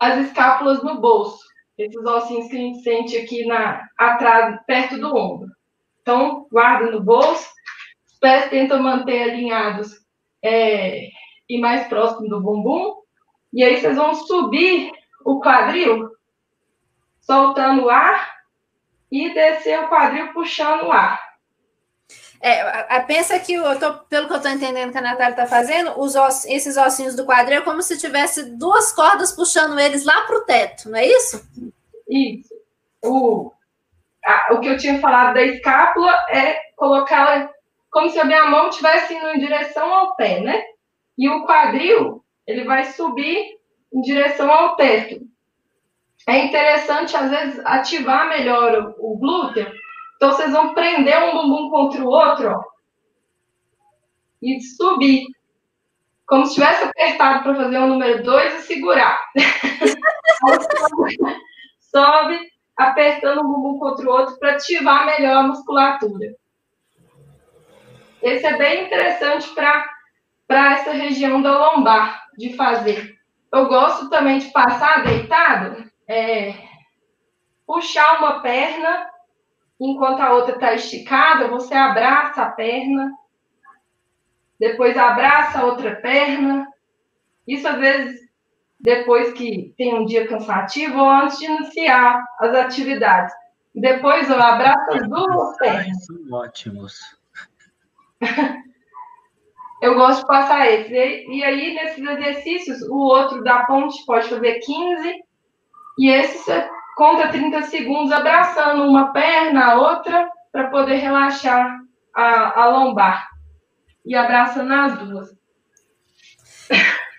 as escápulas no bolso, esses ossinhos que a gente sente aqui na atrás, perto do ombro. Então, guarda no bolso, os pés tentam manter alinhados é, e mais próximo do bumbum, e aí vocês vão subir o quadril soltando o ar e descer o quadril puxando o ar. É, a, pensa que, eu tô, pelo que eu estou entendendo que a Natália está fazendo, os oss, esses ossinhos do quadril é como se tivesse duas cordas puxando eles lá para o teto, não é isso? Isso. O, a, o que eu tinha falado da escápula é colocá-la como se a minha mão estivesse indo em direção ao pé, né? E o quadril, ele vai subir em direção ao teto é interessante, às vezes, ativar melhor o, o glúteo. Então, vocês vão prender um bumbum contra o outro, ó, e subir. Como se tivesse apertado para fazer o número 2 e segurar. sobe, apertando um bumbum contra o outro para ativar melhor a musculatura. Esse é bem interessante para essa região da lombar de fazer. Eu gosto também de passar deitado é, puxar uma perna enquanto a outra está esticada, você abraça a perna, depois abraça a outra perna. Isso às vezes depois que tem um dia cansativo ou antes de iniciar as atividades. Depois eu abraço as duas pernas. São ótimos. eu gosto de passar esse. E aí, nesses exercícios, o outro da ponte pode fazer 15 e esse você conta 30 segundos abraçando uma perna, a outra, para poder relaxar a, a lombar. E abraçando as duas.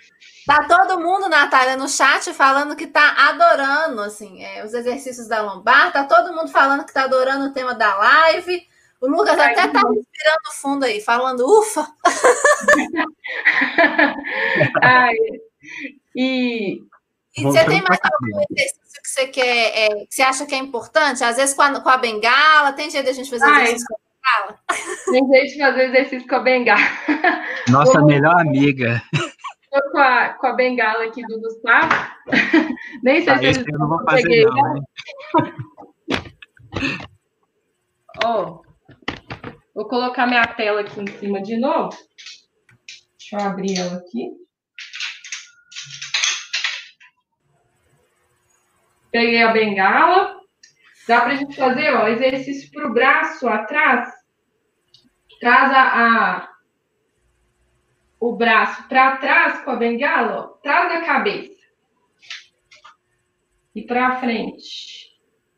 Tá todo mundo, Natália, no chat falando que tá adorando, assim, é, os exercícios da lombar. Tá todo mundo falando que tá adorando o tema da live. O Lucas Ai, até tá respirando fundo aí, falando ufa. Ai, e E você tem mais algum exercício que você quer, é, que você acha que é importante? Às vezes com a, com a bengala, tem jeito de a gente fazer Ai, exercício com a bengala? Tem jeito de fazer exercício com a bengala. Nossa melhor amiga. Estou com a, com a bengala aqui do Gustavo. Nem sei ah, se eu não vou fazer, peguei, não, né? Oh, vou colocar minha tela aqui em cima de novo. Deixa eu abrir ela aqui. Peguei a bengala. Dá para a gente fazer, ó, exercício para o braço atrás. Traz a, a o braço para trás com a bengala, ó, trás da cabeça. E para frente.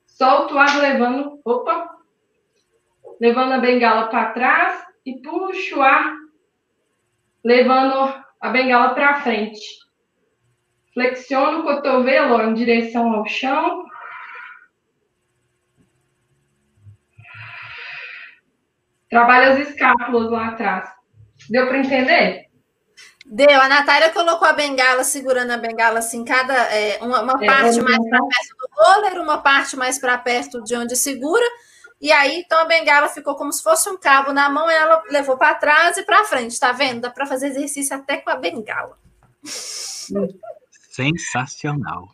Solta o ar levando, opa, levando a bengala para trás e puxa o ar, levando a bengala para frente. Flexiona o cotovelo em direção ao chão. Trabalha as escápulas lá atrás. Deu para entender? Deu. A Natália colocou a bengala, segurando a bengala assim, cada é, uma, uma é, parte mais para perto do roller, uma parte mais para perto de onde segura. E aí, então a bengala ficou como se fosse um cabo na mão, e ela levou para trás e para frente, tá vendo? Dá para fazer exercício até com a bengala. Sensacional.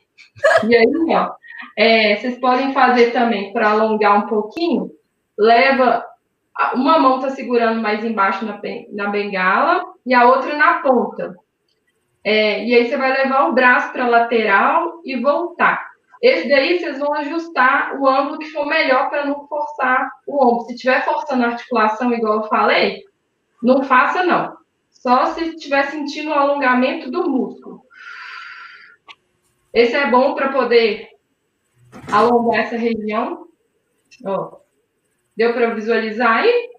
E aí, ó, é, vocês podem fazer também para alongar um pouquinho. Leva uma mão está segurando mais embaixo na, na bengala e a outra na ponta. É, e aí você vai levar o braço para lateral e voltar. Esse daí vocês vão ajustar o ângulo que for melhor para não forçar o ombro. Se estiver forçando a articulação, igual eu falei, não faça não. Só se estiver sentindo o alongamento do músculo. Esse é bom para poder alongar essa região. Ó. Deu para visualizar aí?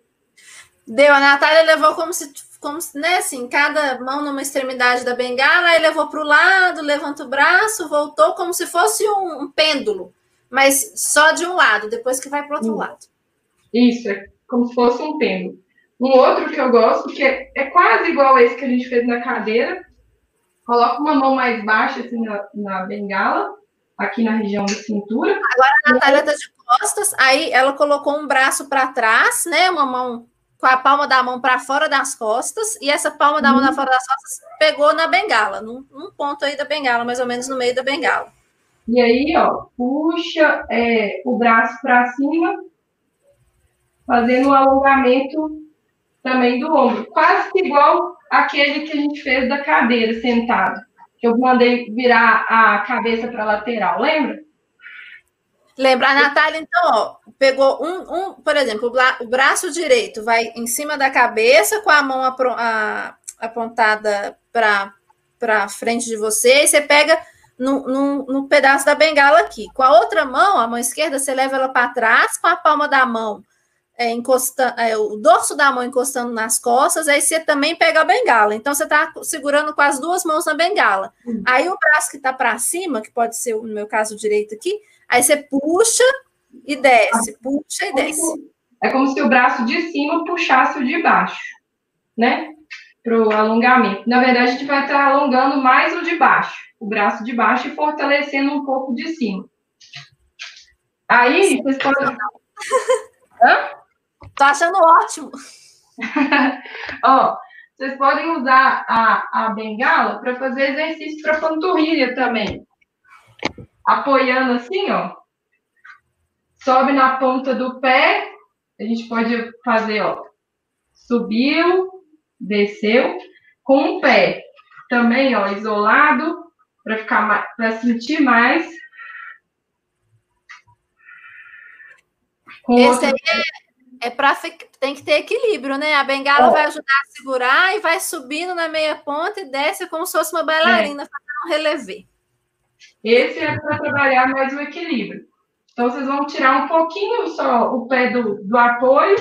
Deu. A Natália levou como se, como se, né, assim, cada mão numa extremidade da bengala, aí levou para o lado, levanta o braço, voltou como se fosse um, um, pêndulo, mas só de um lado, depois que vai para o outro lado. Isso, é como se fosse um pêndulo. Um outro que eu gosto, que é, é quase igual a esse que a gente fez na cadeira, Coloca uma mão mais baixa assim na, na bengala, aqui na região da cintura. Agora a Natália está de costas, aí ela colocou um braço para trás, né? Uma mão com a palma da mão para fora das costas, e essa palma da mão para fora das costas pegou na bengala, num, num, ponto aí da bengala, mais ou menos no meio da bengala. E aí, ó, puxa é, o braço para cima, fazendo um alongamento também do ombro, quase igual aquele que a gente fez da cadeira sentado, que eu mandei virar a cabeça para a lateral, lembra? Lembra, a Natália, então, ó, pegou um, um, por exemplo, o braço direito vai em cima da cabeça, com a mão apontada para frente de você, e você pega no, no, no, pedaço da bengala aqui. Com a outra mão, a mão esquerda, você leva ela para trás, com a palma da mão é, encostando, é, o dorso da mão encostando nas costas, aí você também pega a bengala. Então você está segurando com as duas mãos na bengala. Uhum. Aí o braço que está para cima, que pode ser no meu caso direito aqui, aí você puxa e desce, puxa e desce. É como se o braço de cima puxasse o de baixo, né? Para o alongamento. Na verdade, a gente vai estar alongando mais o de baixo, o braço de baixo e fortalecendo um pouco de cima. Aí, vocês podem. Hã? Tô achando ótimo. Ó, vocês podem usar a, a bengala para fazer exercício para panturrilha também. Apoiando assim, ó. Sobe na ponta do pé. A gente pode fazer, ó. Subiu, desceu, com o pé também, ó, isolado, para ficar para sentir mais. Com Esse outro... aí é é para tem que ter equilíbrio, né? A bengala é. vai ajudar a segurar e vai subindo na meia ponta e desce como se fosse uma bailarina é. fazendo um relevé. Esse é para trabalhar mais o equilíbrio. Então, vocês vão tirar um pouquinho só o pé do, do apoio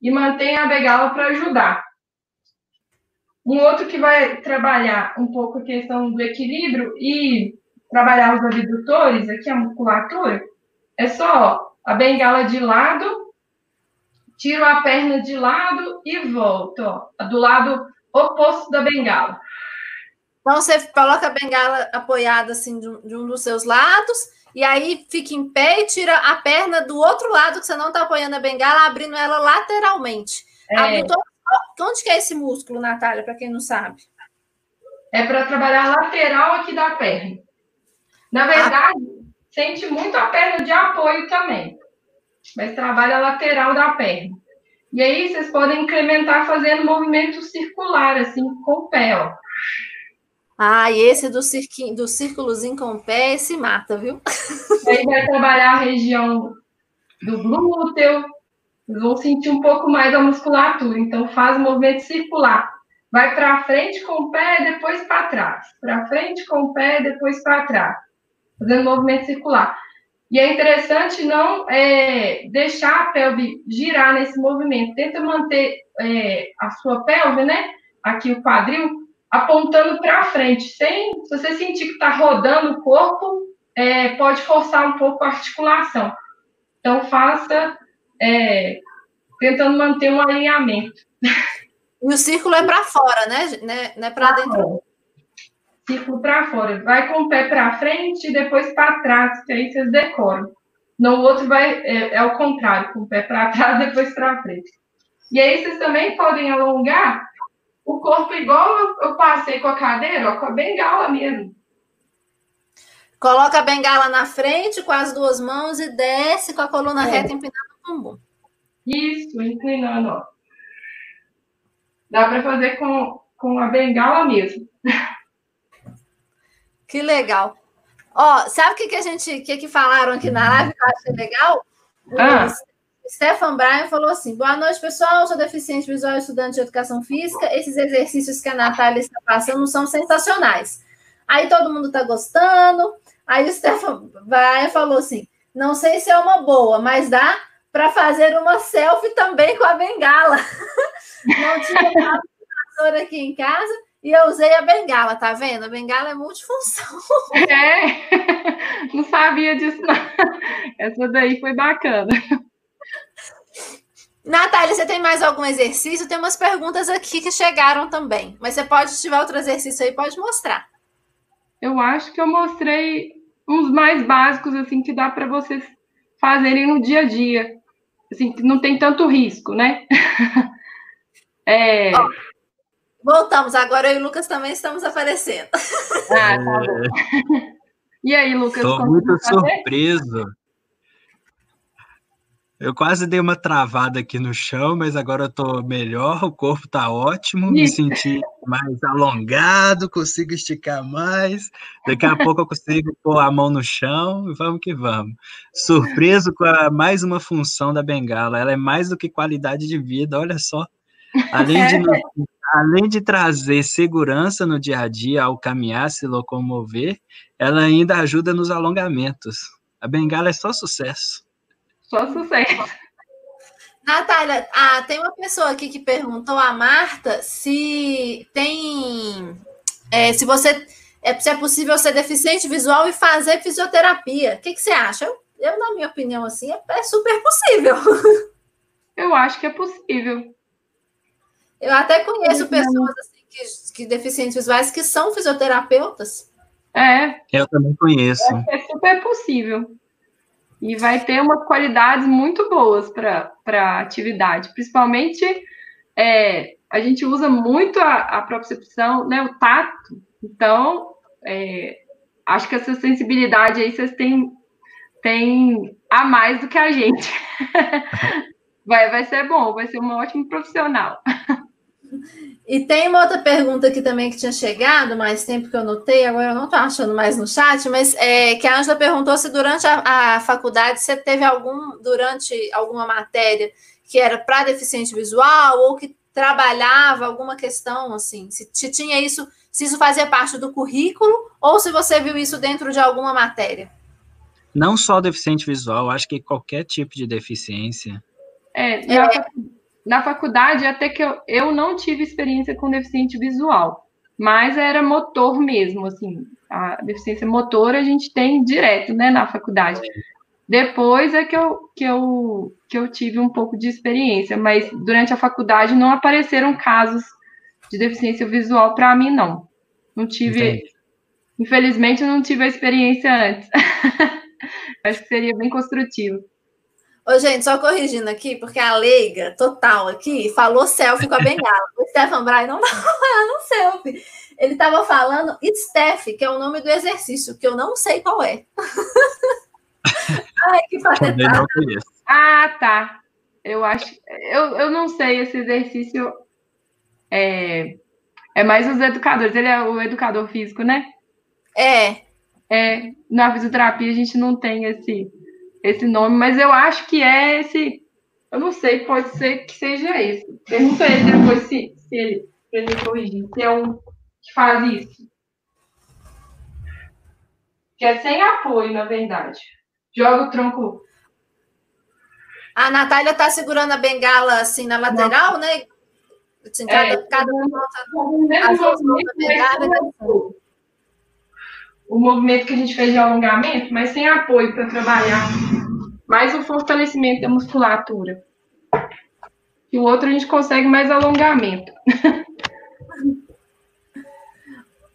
e mantém a bengala para ajudar. Um outro que vai trabalhar um pouco a questão do equilíbrio e trabalhar os abdutores, aqui a musculatura, é só a bengala de lado tiro a perna de lado e volto, ó, do lado oposto da bengala. Então você coloca a bengala apoiada assim de um, dos seus lados, e aí fica em pé e tira a perna do outro lado que você não está apoiando a bengala, abrindo ela lateralmente. É. Onde que é esse músculo, Natália, para quem não sabe? É para trabalhar lateral aqui da perna. Na verdade, ah. sente muito a perna de apoio também, mas trabalha a lateral da perna. E aí vocês podem incrementar fazendo movimento circular, assim, com o pé, ó. Ah, e esse do, cirquinho, do círculozinho com o pé, esse mata, viu? Aí vai trabalhar a região do glúteo, vão sentir um pouco mais a musculatura. Então, faz o movimento circular. Vai para frente com o pé, depois para trás. Para frente com o pé, depois para trás. Fazendo movimento circular. E é interessante não é, deixar a pelve girar nesse movimento. Tenta manter é, a sua pelve, né? Aqui o quadril, apontando para frente. Sem, se você sentir que está rodando o corpo, é, pode forçar um pouco a articulação. Então, faça é, tentando manter um alinhamento. E o círculo é para fora, né? né? Não é para dentro. Círculo para fora. Vai com o pé para frente e depois para trás, que aí vocês decoram. No outro vai é, é o contrário, com o pé para trás, depois para frente. E aí vocês também podem alongar o corpo igual eu passei com a cadeira, ó, com a bengala mesmo. Coloca a bengala na frente com as duas mãos e desce com a coluna é. reta empinada no bumbum. Isso, inclinando, ó. Dá para fazer com, com a bengala mesmo. Que legal. Ó, sabe o que, que a gente, que, que falaram aqui na live que eu achei legal? Ah. O Stefan Bryan falou assim: boa noite, pessoal. Sou deficiente visual estudante de educação física. Esses exercícios que a Natália está passando são sensacionais. Aí todo mundo está gostando. Aí o Stefan Bryan falou assim: não sei se é uma boa, mas dá para fazer uma selfie também com a bengala. Não tinha nada aqui em casa e eu usei a bengala, tá vendo? A bengala é multifunção. É, não sabia disso, não. Essa daí foi bacana. Natália, você tem mais algum exercício? Tem umas perguntas aqui que chegaram também, mas você pode, se tiver outro exercício aí, pode mostrar. Eu acho que eu mostrei uns mais básicos, assim, que dá para vocês fazerem no dia a dia assim, não tem tanto risco, né? é... voltamos, agora eu e o Lucas também estamos aparecendo. Ah, tá bom. E aí, Lucas? Estou muito surpreso. Eu quase dei uma travada aqui no chão, mas agora eu tô melhor, o corpo tá ótimo, me senti mais alongado, consigo esticar mais. Daqui a pouco eu consigo pôr a mão no chão e vamos que vamos. Surpreso com a, mais uma função da bengala, ela é mais do que qualidade de vida, olha só. Além de, além de trazer segurança no dia a dia ao caminhar, se locomover, ela ainda ajuda nos alongamentos. A bengala é só sucesso. Só sucesso. Natália, ah, tem uma pessoa aqui que perguntou a Marta se tem. É, se você. É, se é possível ser deficiente visual e fazer fisioterapia. O que, que você acha? Eu, eu, na minha opinião, assim, é, é super possível. Eu acho que é possível. Eu até conheço pessoas assim, que, que deficientes visuais que são fisioterapeutas. É. Eu também conheço. É, é super possível e vai ter umas qualidades muito boas para a atividade, principalmente é, a gente usa muito a, a propriocepção, né, o tato, então é, acho que essa sensibilidade aí vocês têm, têm a mais do que a gente. vai, vai ser bom, vai ser uma ótima profissional. E tem uma outra pergunta aqui também que tinha chegado, mais tempo que eu notei, agora eu não estou achando mais no chat, mas é, que a Angela perguntou se durante a, a faculdade você teve algum, durante alguma matéria que era para deficiente visual ou que trabalhava alguma questão assim, se, se tinha isso, se isso fazia parte do currículo ou se você viu isso dentro de alguma matéria. Não só deficiente visual, acho que qualquer tipo de deficiência. É, é na faculdade, até que eu, eu não tive experiência com deficiente visual, mas era motor mesmo, assim, a deficiência motora a gente tem direto, né, na faculdade. Depois é que eu, que eu, que eu tive um pouco de experiência, mas durante a faculdade não apareceram casos de deficiência visual para mim, não. Não tive. Entendi. Infelizmente, eu não tive a experiência antes. Acho que seria bem construtivo. Ô, gente, só corrigindo aqui, porque a leiga total aqui falou selfie com a bengala. o Stefan Bray não tá no selfie. Ele estava falando Steph, que é o nome do exercício, que eu não sei qual é. Ai, que patetado. Ah, tá. Eu acho. Eu, eu não sei, esse exercício é, é mais os educadores. Ele é o educador físico, né? É. É, na fisioterapia a gente não tem esse, esse nome, mas eu acho que é esse. Eu não sei, pode ser que seja esse. Pergunta ele depois se, se ele, pra ele corrigir, se é um que faz isso. Que é sem apoio, na verdade. Joga o tronco. A Natália tá segurando a bengala assim na lateral, não. né? Assim, cada, é, cada um o movimento que a gente fez de alongamento, mas sem apoio para trabalhar mais o fortalecimento da musculatura. E o outro a gente consegue mais alongamento.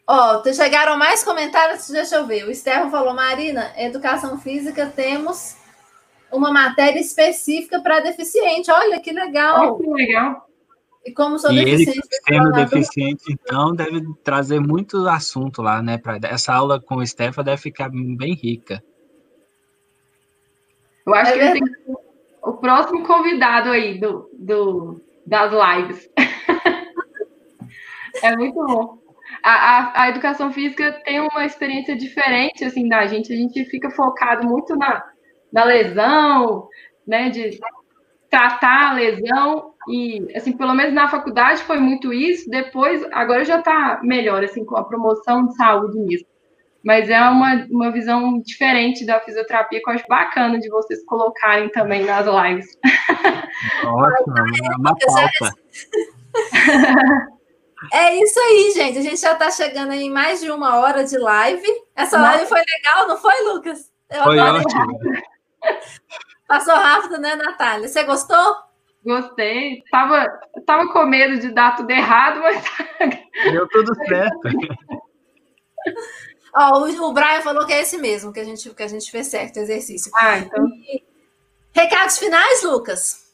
Ó, oh, chegaram mais comentários, deixa eu ver. O Estevão falou, Marina, educação física temos uma matéria específica para deficiente. Olha que legal. Olha que legal. E como sou e deficiente. Ele, sendo deficiente, então, deve trazer muito assunto lá, né? Pra, essa aula com o Stefan deve ficar bem rica. Eu acho é que o próximo convidado aí do, do, das lives. é muito bom. A, a, a, educação física tem uma experiência diferente assim da gente. A gente fica focado muito na, na lesão, né? De tratar a lesão e, assim, pelo menos na faculdade foi muito isso, depois, agora já está melhor, assim, com a promoção de saúde mesmo. Mas é uma, uma visão diferente da fisioterapia que eu acho bacana de vocês colocarem também nas lives. Ótimo, é uma pauta. É isso aí, gente. A gente já está chegando em mais de uma hora de live. Essa Nossa. live foi legal, não foi, Lucas? Eu foi ótimo. Passou rápido, né, Natália? Você gostou? Gostei. Tava, tava com medo de dar tudo errado, mas. Deu tudo certo. Ó, o, o Brian falou que é esse mesmo, que a gente, que a gente fez certo, o exercício. Ah, então. E, recados finais, Lucas?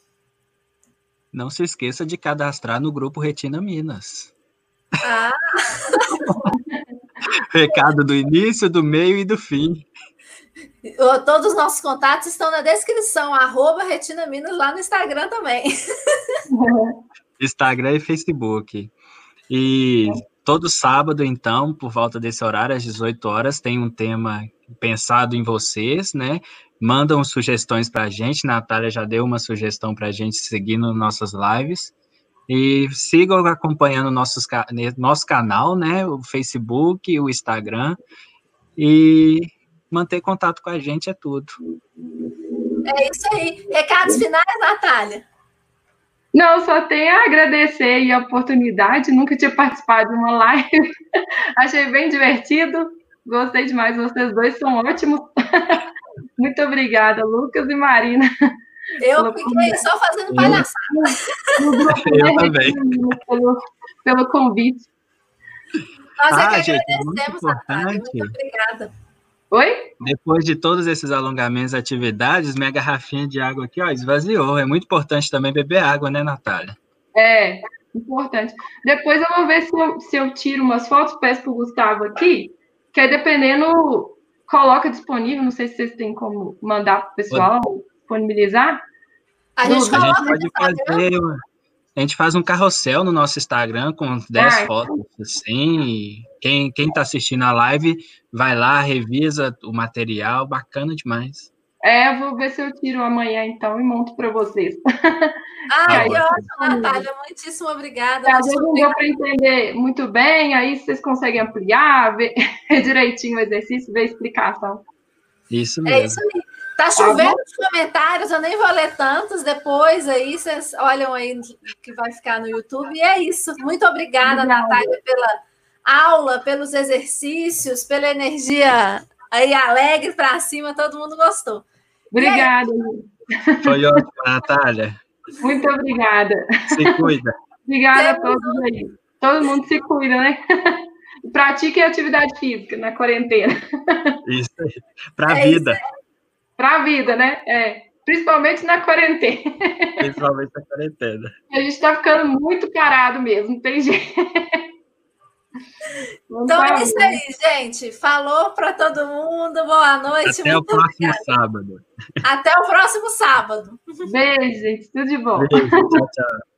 Não se esqueça de cadastrar no grupo Retina Minas. Ah! Recado do início, do meio e do fim. Todos os nossos contatos estão na descrição, arroba Retina Minas lá no Instagram também. Instagram e Facebook. E todo sábado, então, por volta desse horário, às 18 horas, tem um tema pensado em vocês, né? Mandam sugestões para a gente. Natália já deu uma sugestão para a gente seguir nas nossas lives. E sigam acompanhando nossos, nosso canal, né? O Facebook, o Instagram. E manter contato com a gente é tudo. É isso aí. Recados finais, Natália? Não, só tenho a agradecer a oportunidade. Nunca tinha participado de uma live. Achei bem divertido. Gostei demais. Vocês dois são ótimos. Muito obrigada, Lucas e Marina. Eu fiquei só fazendo palhaçada. Eu também. Pelo, pelo convite. Nós é ah, é que gente, agradecemos, Natália. Muito obrigada. Oi? Depois de todos esses alongamentos e atividades, minha garrafinha de água aqui, ó, esvaziou. É muito importante também beber água, né, Natália? É, importante. Depois eu vou ver se eu, se eu tiro umas fotos, peço para o Gustavo aqui, que aí dependendo, coloca disponível, não sei se vocês têm como mandar para o pessoal, disponibilizar. A gente, a gente pode fazer... A gente faz um carrossel no nosso Instagram com 10 ah, fotos, assim. quem, quem tá assistindo a live, vai lá, revisa o material, bacana demais. É, eu vou ver se eu tiro amanhã, então, e monto para vocês. Ah, que ótimo, Natália. Muitíssimo obrigada. Às vezes não deu para entender muito bem, aí vocês conseguem ampliar, ver direitinho o exercício, ver a explicação. Isso mesmo. É isso aí. Tá chovendo os comentários, eu nem vou ler tantos depois, aí vocês olham aí que vai ficar no YouTube. E é isso. Muito obrigada, obrigada. Natália, pela aula, pelos exercícios, pela energia aí alegre para cima, todo mundo gostou. Obrigada. Foi ótimo, Natália. Muito obrigada. Se cuida. obrigada a todos aí. Todo mundo se cuida, né? Pratique atividade física na quarentena. Isso aí. Para a é vida. Para a vida, né? É. Principalmente na quarentena. Principalmente na quarentena. A gente está ficando muito parado mesmo, não tem jeito. Então é isso aí, gente. Falou para todo mundo. Boa noite. Até o próximo obrigada. sábado. Até o próximo sábado. Beijo, gente. Tudo de bom. Beijo. Tchau, tchau.